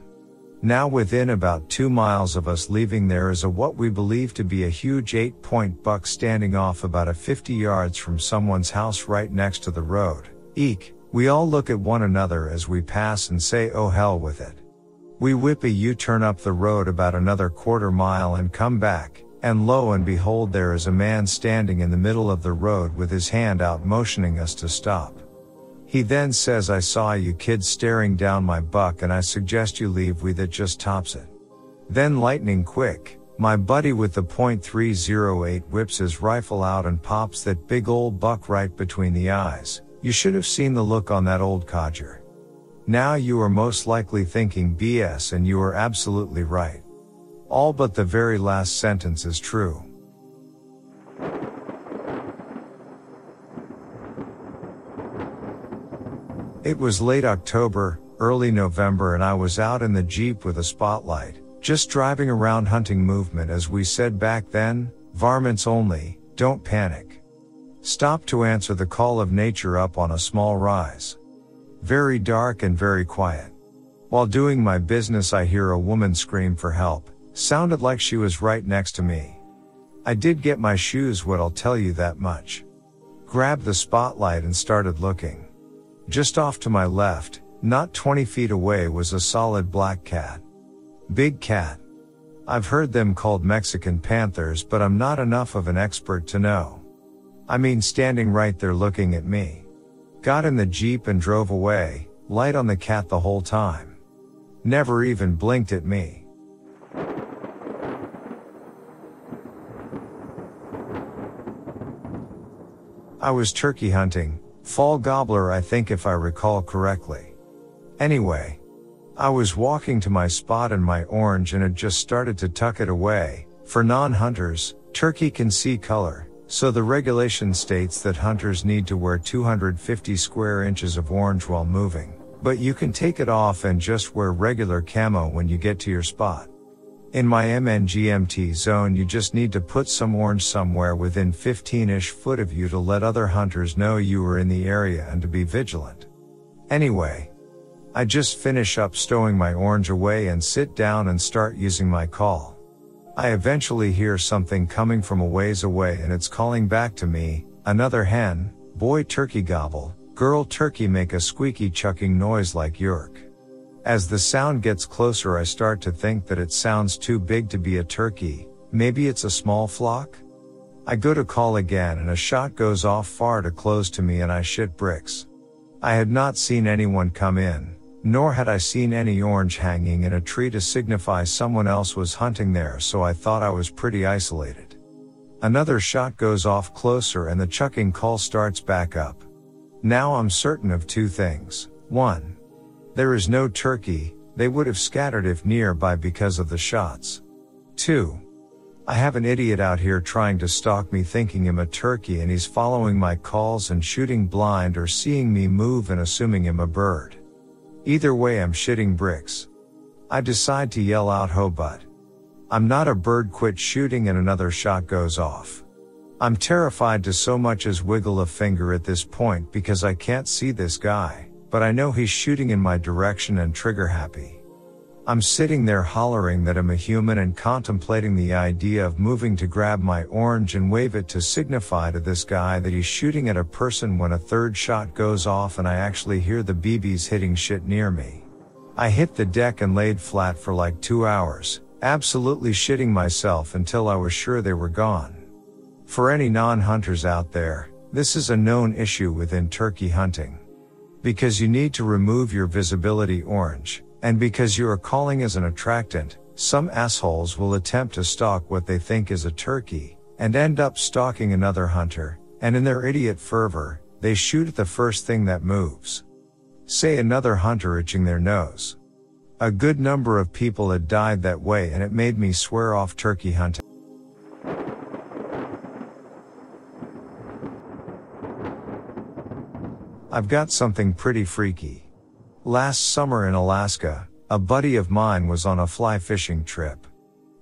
Now within about two miles of us leaving there is a what we believe to be a huge eight point buck standing off about a 50 yards from someone's house right next to the road. Eek, we all look at one another as we pass and say oh hell with it. We whip a U-turn up the road about another quarter mile and come back, and lo and behold there is a man standing in the middle of the road with his hand out motioning us to stop. He then says I saw you kids staring down my buck and I suggest you leave we that just tops it. Then lightning quick, My buddy with the .308 whips his rifle out and pops that big old buck right between the eyes. You should have seen the look on that old codger. Now you are most likely thinking BS and you are absolutely right. All but the very last sentence is true. It was late October, early November and I was out in the Jeep with a spotlight, just driving around hunting movement as we said back then, varmints only, don't panic. Stop to answer the call of nature up on a small rise. Very dark and very quiet. While doing my business I hear a woman scream for help, sounded like she was right next to me. I did get my shoes wet I'll tell you that much. Grabbed the spotlight and started looking. Just off to my left, not 20 feet away was a solid black cat. Big cat. I've heard them called Mexican panthers, but I'm not enough of an expert to know. I mean standing right there looking at me. Got in the Jeep and drove away, light on the cat the whole time. Never even blinked at me. I was turkey hunting, Fall gobbler I think if I recall correctly. Anyway. I was walking to my spot and my orange and had just started to tuck it away. For non-hunters, turkey can see color, so the regulation states that hunters need to wear 250 square inches of orange while moving. But you can take it off and just wear regular camo when you get to your spot. In my MNGMT zone you just need to put some orange somewhere within 15-ish foot of you to let other hunters know you are in the area and to be vigilant. Anyway, I just finish up stowing my orange away and sit down and start using my call. I eventually hear something coming from a ways away and it's calling back to me, another hen, boy turkey gobble, girl turkey make a squeaky chucking noise like yerk. As the sound gets closer I start to think that it sounds too big to be a turkey, maybe it's a small flock? I go to call again and a shot goes off far to close to me and I shit bricks. I had not seen anyone come in, nor had I seen any orange hanging in a tree to signify someone else was hunting there so I thought I was pretty isolated. Another shot goes off closer and the chucking call starts back up. Now I'm certain of two things. One, there is no turkey, they would have scattered if nearby because of the shots. 2. I have an idiot out here trying to stalk me thinking him a turkey and he's following my calls and shooting blind or seeing me move and assuming him a bird. Either way I'm shitting bricks. I decide to yell out ho but. I'm not a bird quit shooting and another shot goes off. I'm terrified to so much as wiggle a finger at this point because I can't see this guy but I know he's shooting in my direction and trigger happy. I'm sitting there hollering that I'm a human and contemplating the idea of moving to grab my orange and wave it to signify to this guy that he's shooting at a person when a third shot goes off and I actually hear the BBs hitting shit near me. I hit the deck and laid flat for like two hours, absolutely shitting myself until I was sure they were gone. For any non-hunters out there, this is a known issue within turkey hunting. Because you need to remove your visibility orange, and because you are calling as an attractant, some assholes will attempt to stalk what they think is a turkey, and end up stalking another hunter, and in their idiot fervor, they shoot at the first thing that moves. Say another hunter itching their nose. A good number of people had died that way and it made me swear off turkey hunting. I've got something pretty freaky. Last summer in Alaska, a buddy of mine was on a fly fishing trip.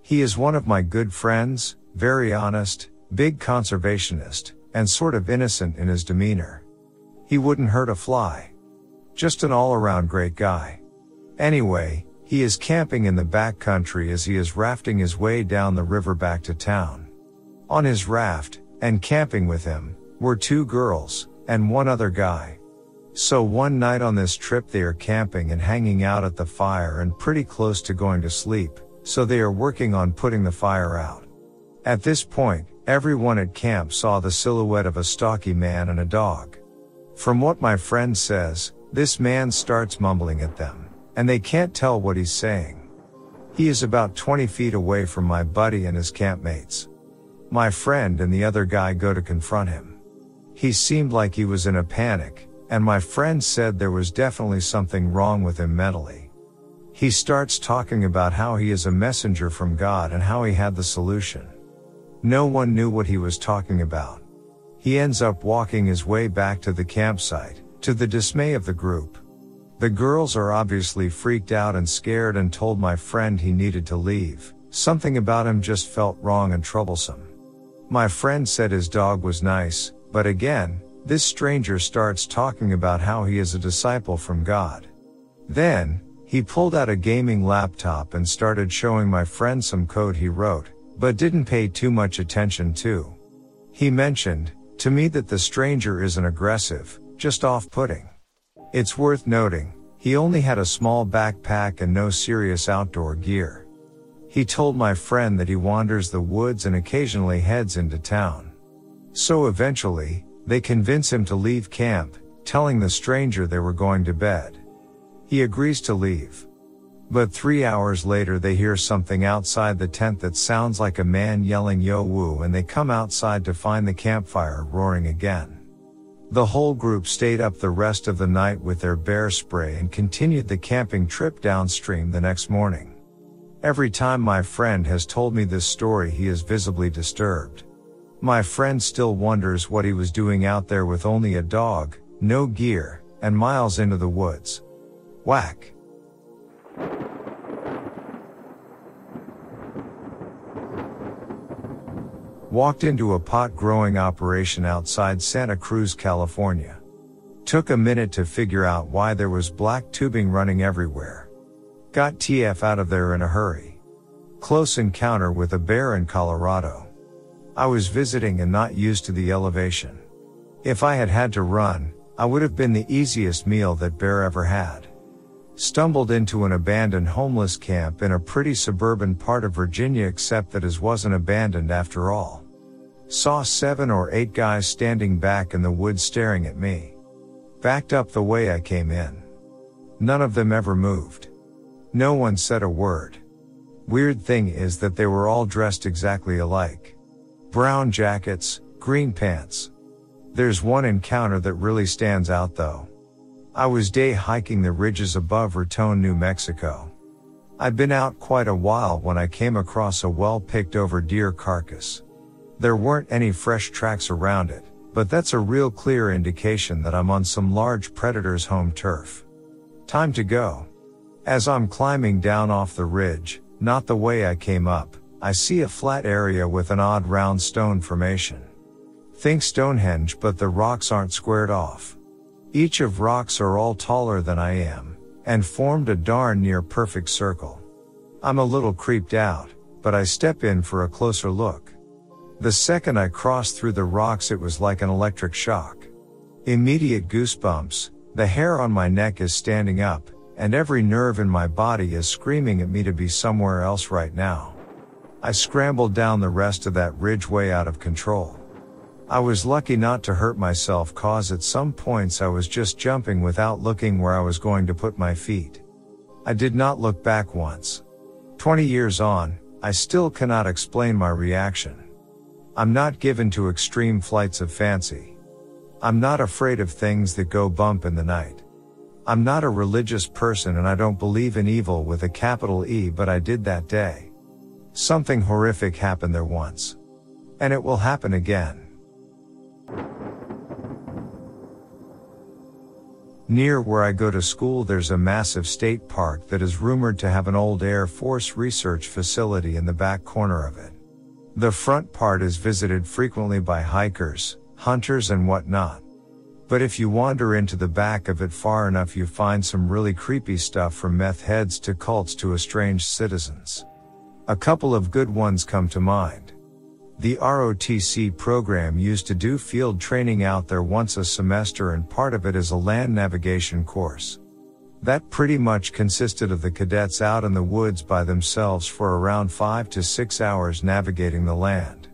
He is one of my good friends, very honest, big conservationist, and sort of innocent in his demeanor. He wouldn't hurt a fly. Just an all around great guy. Anyway, he is camping in the back country as he is rafting his way down the river back to town. On his raft, and camping with him, were two girls, and one other guy. So one night on this trip they are camping and hanging out at the fire and pretty close to going to sleep, so they are working on putting the fire out. At this point, everyone at camp saw the silhouette of a stocky man and a dog. From what my friend says, this man starts mumbling at them, and they can't tell what he's saying. He is about 20 feet away from my buddy and his campmates. My friend and the other guy go to confront him. He seemed like he was in a panic, and my friend said there was definitely something wrong with him mentally. He starts talking about how he is a messenger from God and how he had the solution. No one knew what he was talking about. He ends up walking his way back to the campsite, to the dismay of the group. The girls are obviously freaked out and scared and told my friend he needed to leave. Something about him just felt wrong and troublesome. My friend said his dog was nice, but again, this stranger starts talking about how he is a disciple from God. Then, he pulled out a gaming laptop and started showing my friend some code he wrote, but didn't pay too much attention to. He mentioned, to me that the stranger isn't aggressive, just off-putting. It's worth noting, he only had a small backpack and no serious outdoor gear. He told my friend that he wanders the woods and occasionally heads into town. So eventually, they convince him to leave camp, telling the stranger they were going to bed. He agrees to leave. But three hours later they hear something outside the tent that sounds like a man yelling yo woo and they come outside to find the campfire roaring again. The whole group stayed up the rest of the night with their bear spray and continued the camping trip downstream the next morning. Every time my friend has told me this story he is visibly disturbed. My friend still wonders what he was doing out there with only a dog, no gear, and miles into the woods. Whack. Walked into a pot growing operation outside Santa Cruz, California. Took a minute to figure out why there was black tubing running everywhere. Got TF out of there in a hurry. Close encounter with a bear in Colorado. I was visiting and not used to the elevation. If I had had to run, I would have been the easiest meal that bear ever had. Stumbled into an abandoned homeless camp in a pretty suburban part of Virginia except that it wasn't abandoned after all. Saw seven or eight guys standing back in the woods staring at me. Backed up the way I came in. None of them ever moved. No one said a word. Weird thing is that they were all dressed exactly alike. Brown jackets, green pants. There's one encounter that really stands out though. I was day hiking the ridges above Raton, New Mexico. I'd been out quite a while when I came across a well picked over deer carcass. There weren't any fresh tracks around it, but that's a real clear indication that I'm on some large predator's home turf. Time to go. As I'm climbing down off the ridge, not the way I came up, I see a flat area with an odd round stone formation. Think Stonehenge but the rocks aren't squared off. Each of rocks are all taller than I am, and formed a darn near perfect circle. I'm a little creeped out, but I step in for a closer look. The second I crossed through the rocks it was like an electric shock. Immediate goosebumps, the hair on my neck is standing up, and every nerve in my body is screaming at me to be somewhere else right now. I scrambled down the rest of that ridge way out of control. I was lucky not to hurt myself cause at some points I was just jumping without looking where I was going to put my feet. I did not look back once. 20 years on, I still cannot explain my reaction. I'm not given to extreme flights of fancy. I'm not afraid of things that go bump in the night. I'm not a religious person and I don't believe in evil with a capital E but I did that day. Something horrific happened there once. And it will happen again. Near where I go to school there's a massive state park that is rumored to have an old Air Force research facility in the back corner of it. The front part is visited frequently by hikers, hunters and whatnot. But if you wander into the back of it far enough you find some really creepy stuff from meth heads to cults to estranged citizens. A couple of good ones come to mind. The ROTC program used to do field training out there once a semester and part of it is a land navigation course. That pretty much consisted of the cadets out in the woods by themselves for around 5 to 6 hours navigating the land.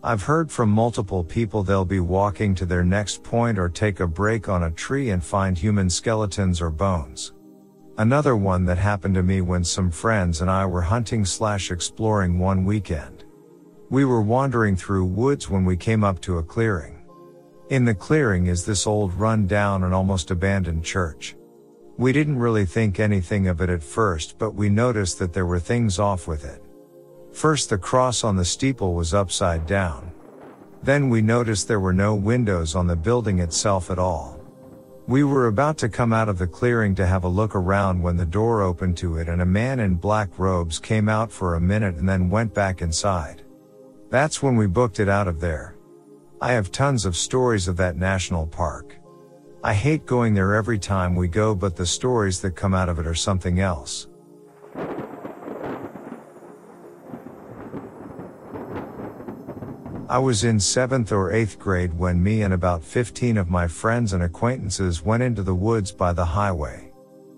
I've heard from multiple people they'll be walking to their next point or take a break on a tree and find human skeletons or bones. Another one that happened to me when some friends and I were hunting slash exploring one weekend. We were wandering through woods when we came up to a clearing. In the clearing is this old run down and almost abandoned church. We didn't really think anything of it at first, but we noticed that there were things off with it. First, the cross on the steeple was upside down. Then we noticed there were no windows on the building itself at all. We were about to come out of the clearing to have a look around when the door opened to it and a man in black robes came out for a minute and then went back inside. That's when we booked it out of there. I have tons of stories of that national park. I hate going there every time we go, but the stories that come out of it are something else. I was in 7th or 8th grade when me and about 15 of my friends and acquaintances went into the woods by the highway.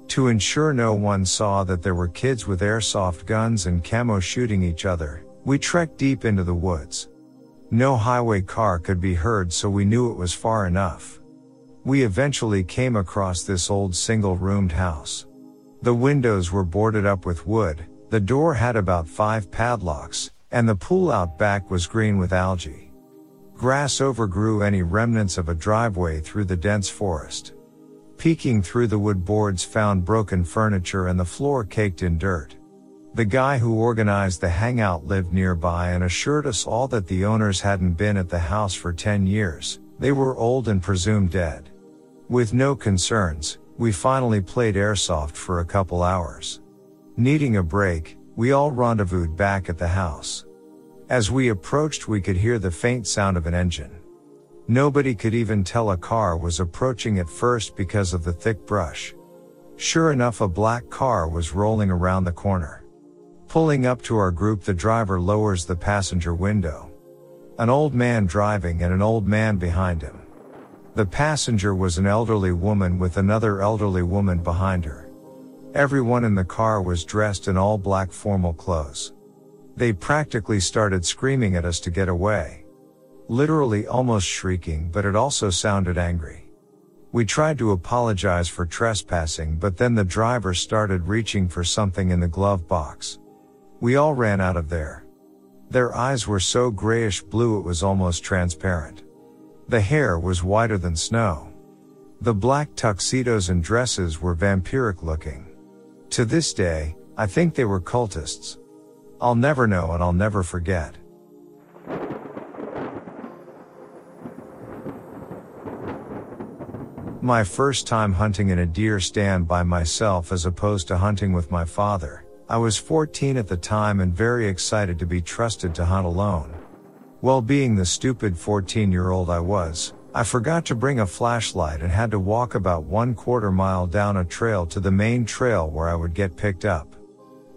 To ensure no one saw that there were kids with airsoft guns and camo shooting each other, we trekked deep into the woods. No highway car could be heard so we knew it was far enough. We eventually came across this old single roomed house. The windows were boarded up with wood, the door had about five padlocks, and the pool out back was green with algae. Grass overgrew any remnants of a driveway through the dense forest. Peeking through the wood boards found broken furniture and the floor caked in dirt. The guy who organized the hangout lived nearby and assured us all that the owners hadn't been at the house for 10 years. They were old and presumed dead. With no concerns, we finally played airsoft for a couple hours. Needing a break, we all rendezvoused back at the house. As we approached, we could hear the faint sound of an engine. Nobody could even tell a car was approaching at first because of the thick brush. Sure enough, a black car was rolling around the corner. Pulling up to our group, the driver lowers the passenger window. An old man driving and an old man behind him. The passenger was an elderly woman with another elderly woman behind her. Everyone in the car was dressed in all black formal clothes. They practically started screaming at us to get away. Literally almost shrieking, but it also sounded angry. We tried to apologize for trespassing, but then the driver started reaching for something in the glove box. We all ran out of there. Their eyes were so grayish blue it was almost transparent. The hair was whiter than snow. The black tuxedos and dresses were vampiric looking. To this day, I think they were cultists. I'll never know and I'll never forget. My first time hunting in a deer stand by myself as opposed to hunting with my father. I was 14 at the time and very excited to be trusted to hunt alone. Well, being the stupid 14 year old I was, I forgot to bring a flashlight and had to walk about one quarter mile down a trail to the main trail where I would get picked up.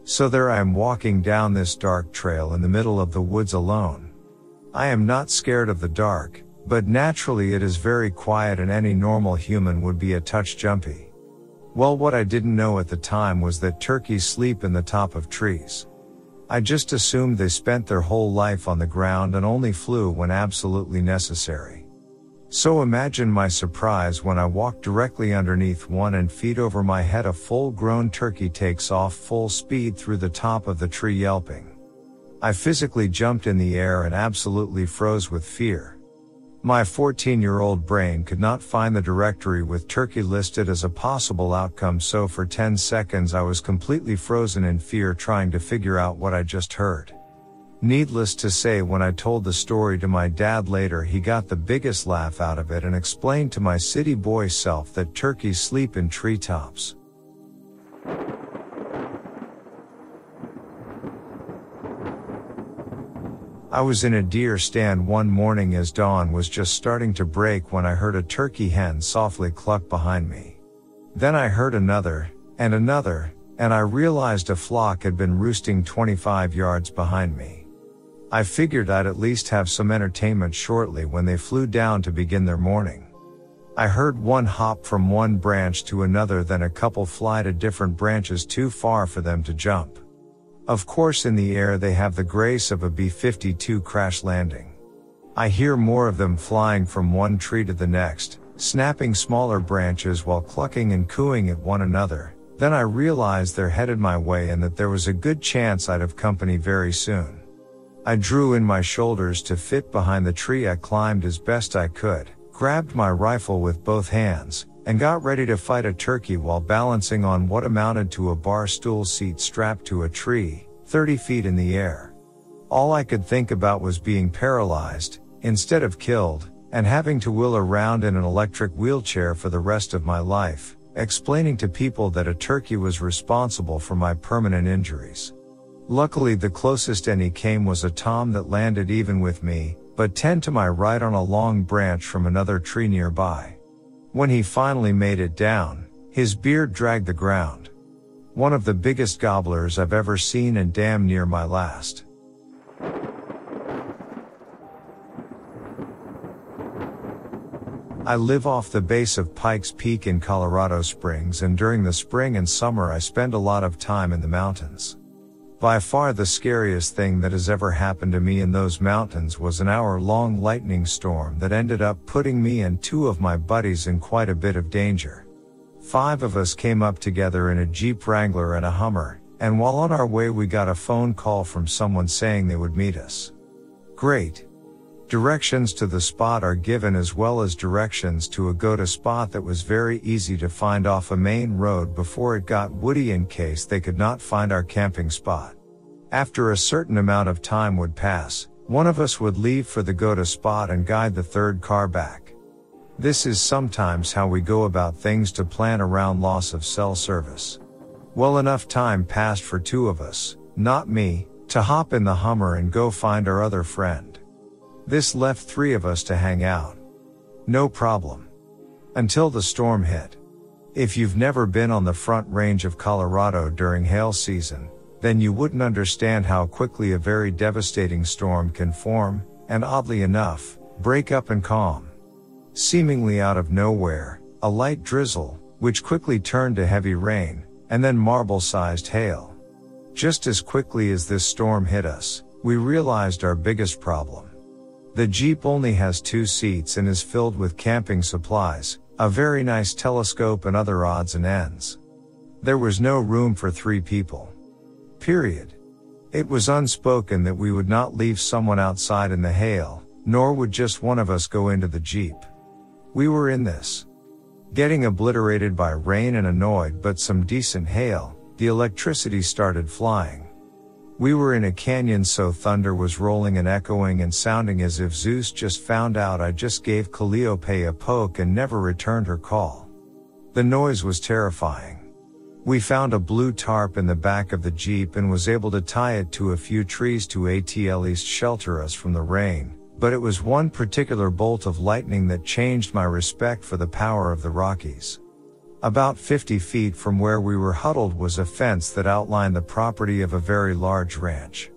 So there I am walking down this dark trail in the middle of the woods alone. I am not scared of the dark, but naturally it is very quiet and any normal human would be a touch jumpy. Well, what I didn't know at the time was that turkeys sleep in the top of trees. I just assumed they spent their whole life on the ground and only flew when absolutely necessary. So imagine my surprise when I walk directly underneath one and feet over my head a full grown turkey takes off full speed through the top of the tree yelping. I physically jumped in the air and absolutely froze with fear. My 14 year old brain could not find the directory with turkey listed as a possible outcome so for 10 seconds I was completely frozen in fear trying to figure out what I just heard. Needless to say, when I told the story to my dad later, he got the biggest laugh out of it and explained to my city boy self that turkeys sleep in treetops. I was in a deer stand one morning as dawn was just starting to break when I heard a turkey hen softly cluck behind me. Then I heard another, and another, and I realized a flock had been roosting 25 yards behind me. I figured I'd at least have some entertainment shortly when they flew down to begin their morning. I heard one hop from one branch to another then a couple fly to different branches too far for them to jump. Of course in the air they have the grace of a B-52 crash landing. I hear more of them flying from one tree to the next, snapping smaller branches while clucking and cooing at one another, Then I realized they're headed my way and that there was a good chance I'd have company very soon. I drew in my shoulders to fit behind the tree I climbed as best I could, grabbed my rifle with both hands, and got ready to fight a turkey while balancing on what amounted to a bar stool seat strapped to a tree, 30 feet in the air. All I could think about was being paralyzed, instead of killed, and having to wheel around in an electric wheelchair for the rest of my life, explaining to people that a turkey was responsible for my permanent injuries. Luckily the closest any came was a tom that landed even with me, but 10 to my right on a long branch from another tree nearby. When he finally made it down, his beard dragged the ground. One of the biggest gobblers I've ever seen and damn near my last. I live off the base of Pikes Peak in Colorado Springs and during the spring and summer I spend a lot of time in the mountains. By far the scariest thing that has ever happened to me in those mountains was an hour long lightning storm that ended up putting me and two of my buddies in quite a bit of danger. Five of us came up together in a Jeep Wrangler and a Hummer, and while on our way we got a phone call from someone saying they would meet us. Great. Directions to the spot are given as well as directions to a go to spot that was very easy to find off a main road before it got woody in case they could not find our camping spot. After a certain amount of time would pass, one of us would leave for the go to spot and guide the third car back. This is sometimes how we go about things to plan around loss of cell service. Well enough time passed for two of us, not me, to hop in the Hummer and go find our other friend. This left three of us to hang out. No problem. Until the storm hit. If you've never been on the front range of Colorado during hail season, then you wouldn't understand how quickly a very devastating storm can form, and oddly enough, break up and calm. Seemingly out of nowhere, a light drizzle, which quickly turned to heavy rain, and then marble sized hail. Just as quickly as this storm hit us, we realized our biggest problem. The Jeep only has two seats and is filled with camping supplies, a very nice telescope and other odds and ends. There was no room for three people. Period. It was unspoken that we would not leave someone outside in the hail, nor would just one of us go into the Jeep. We were in this. Getting obliterated by rain and annoyed but some decent hail, the electricity started flying. We were in a canyon so thunder was rolling and echoing and sounding as if Zeus just found out I just gave Calliope a poke and never returned her call. The noise was terrifying. We found a blue tarp in the back of the Jeep and was able to tie it to a few trees to at least shelter us from the rain, but it was one particular bolt of lightning that changed my respect for the power of the Rockies. About 50 feet from where we were huddled was a fence that outlined the property of a very large ranch.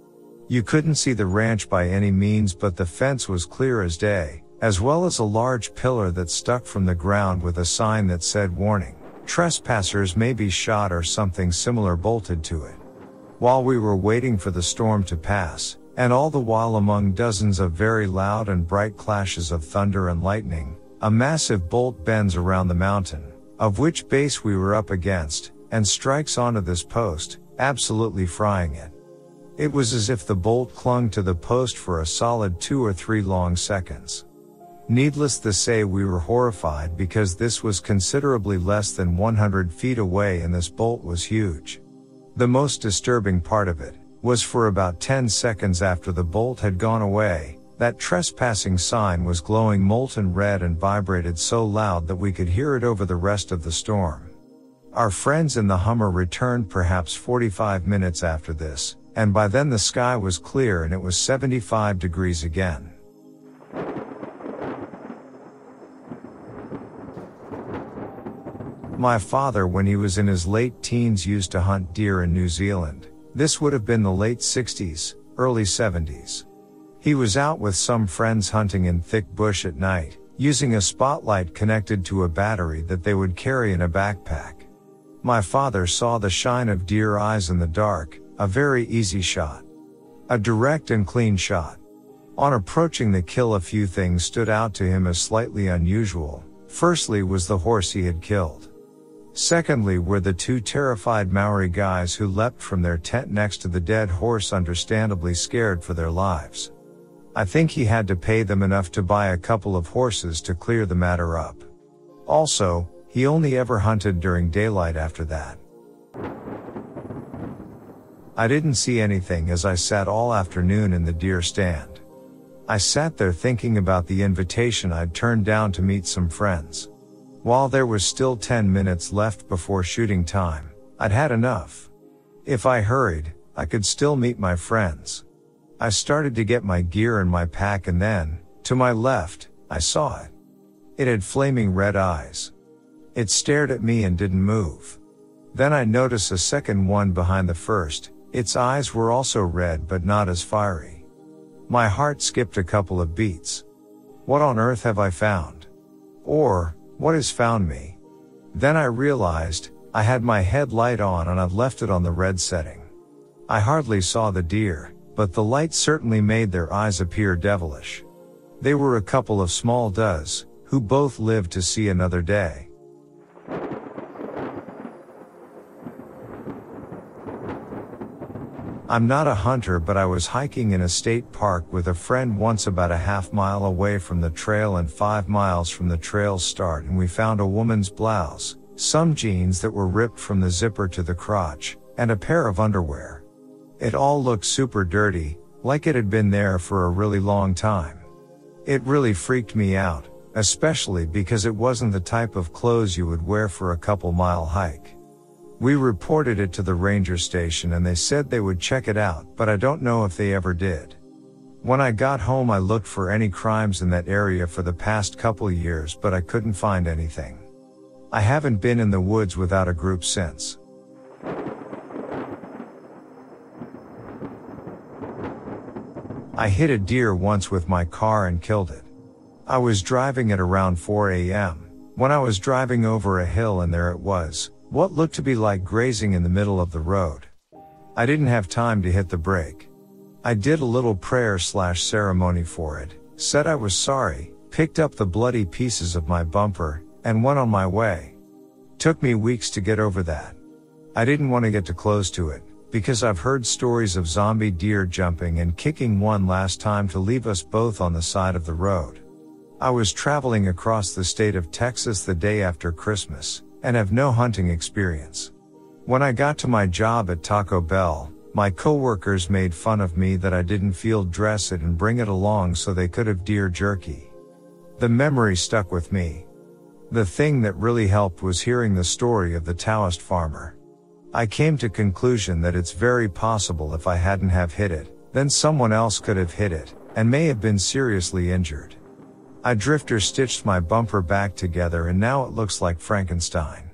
You couldn't see the ranch by any means, but the fence was clear as day, as well as a large pillar that stuck from the ground with a sign that said warning, trespassers may be shot or something similar bolted to it. While we were waiting for the storm to pass, and all the while among dozens of very loud and bright clashes of thunder and lightning, a massive bolt bends around the mountain of which base we were up against, and strikes onto this post, absolutely frying it. It was as if the bolt clung to the post for a solid two or three long seconds. Needless to say we were horrified because this was considerably less than 100 feet away and this bolt was huge. The most disturbing part of it was for about 10 seconds after the bolt had gone away, that trespassing sign was glowing molten red and vibrated so loud that we could hear it over the rest of the storm. Our friends in the Hummer returned perhaps 45 minutes after this, and by then the sky was clear and it was 75 degrees again. My father, when he was in his late teens, used to hunt deer in New Zealand. This would have been the late 60s, early 70s. He was out with some friends hunting in thick bush at night, using a spotlight connected to a battery that they would carry in a backpack. My father saw the shine of deer eyes in the dark, a very easy shot. A direct and clean shot. On approaching the kill a few things stood out to him as slightly unusual. Firstly was the horse he had killed. Secondly, were the two terrified Maori guys who leapt from their tent next to the dead horse understandably scared for their lives. I think he had to pay them enough to buy a couple of horses to clear the matter up. Also, he only ever hunted during daylight after that. I didn't see anything as I sat all afternoon in the deer stand. I sat there thinking about the invitation I'd turned down to meet some friends. While there was still 10 minutes left before shooting time, I'd had enough. If I hurried, I could still meet my friends. I started to get my gear and my pack and then, to my left, I saw it. It had flaming red eyes. It stared at me and didn't move. Then I noticed a second one behind the first, its eyes were also red but not as fiery. My heart skipped a couple of beats. What on earth have I found? Or, what has found me? Then I realized, I had my headlight on and I'd left it on the red setting. I hardly saw the deer, but the light certainly made their eyes appear devilish. They were a couple of small does, who both lived to see another day. I'm not a hunter, but I was hiking in a state park with a friend once about a half mile away from the trail and five miles from the trail's start and we found a woman's blouse, some jeans that were ripped from the zipper to the crotch, and a pair of underwear. It all looked super dirty, like it had been there for a really long time. It really freaked me out, especially because it wasn't the type of clothes you would wear for a couple mile hike. We reported it to the ranger station and they said they would check it out, but I don't know if they ever did. When I got home, I looked for any crimes in that area for the past couple years, but I couldn't find anything. I haven't been in the woods without a group since. I hit a deer once with my car and killed it. I was driving at around 4 a.m. when I was driving over a hill and there it was, what looked to be like grazing in the middle of the road. I didn't have time to hit the brake. I did a little prayer slash ceremony for it, said I was sorry, picked up the bloody pieces of my bumper, and went on my way. Took me weeks to get over that. I didn't want to get too close to it, because I've heard stories of zombie deer jumping and kicking one last time to leave us both on the side of the road. I was traveling across the state of Texas the day after Christmas, and have no hunting experience. When I got to my job at Taco Bell, my coworkers made fun of me that I didn't field dress it and bring it along so they could have deer jerky. The memory stuck with me. The thing that really helped was hearing the story of the Taoist farmer. I came to conclusion that it's very possible if I hadn't have hit it, then someone else could have hit it, and may have been seriously injured. I drifter stitched my bumper back together and now it looks like Frankenstein.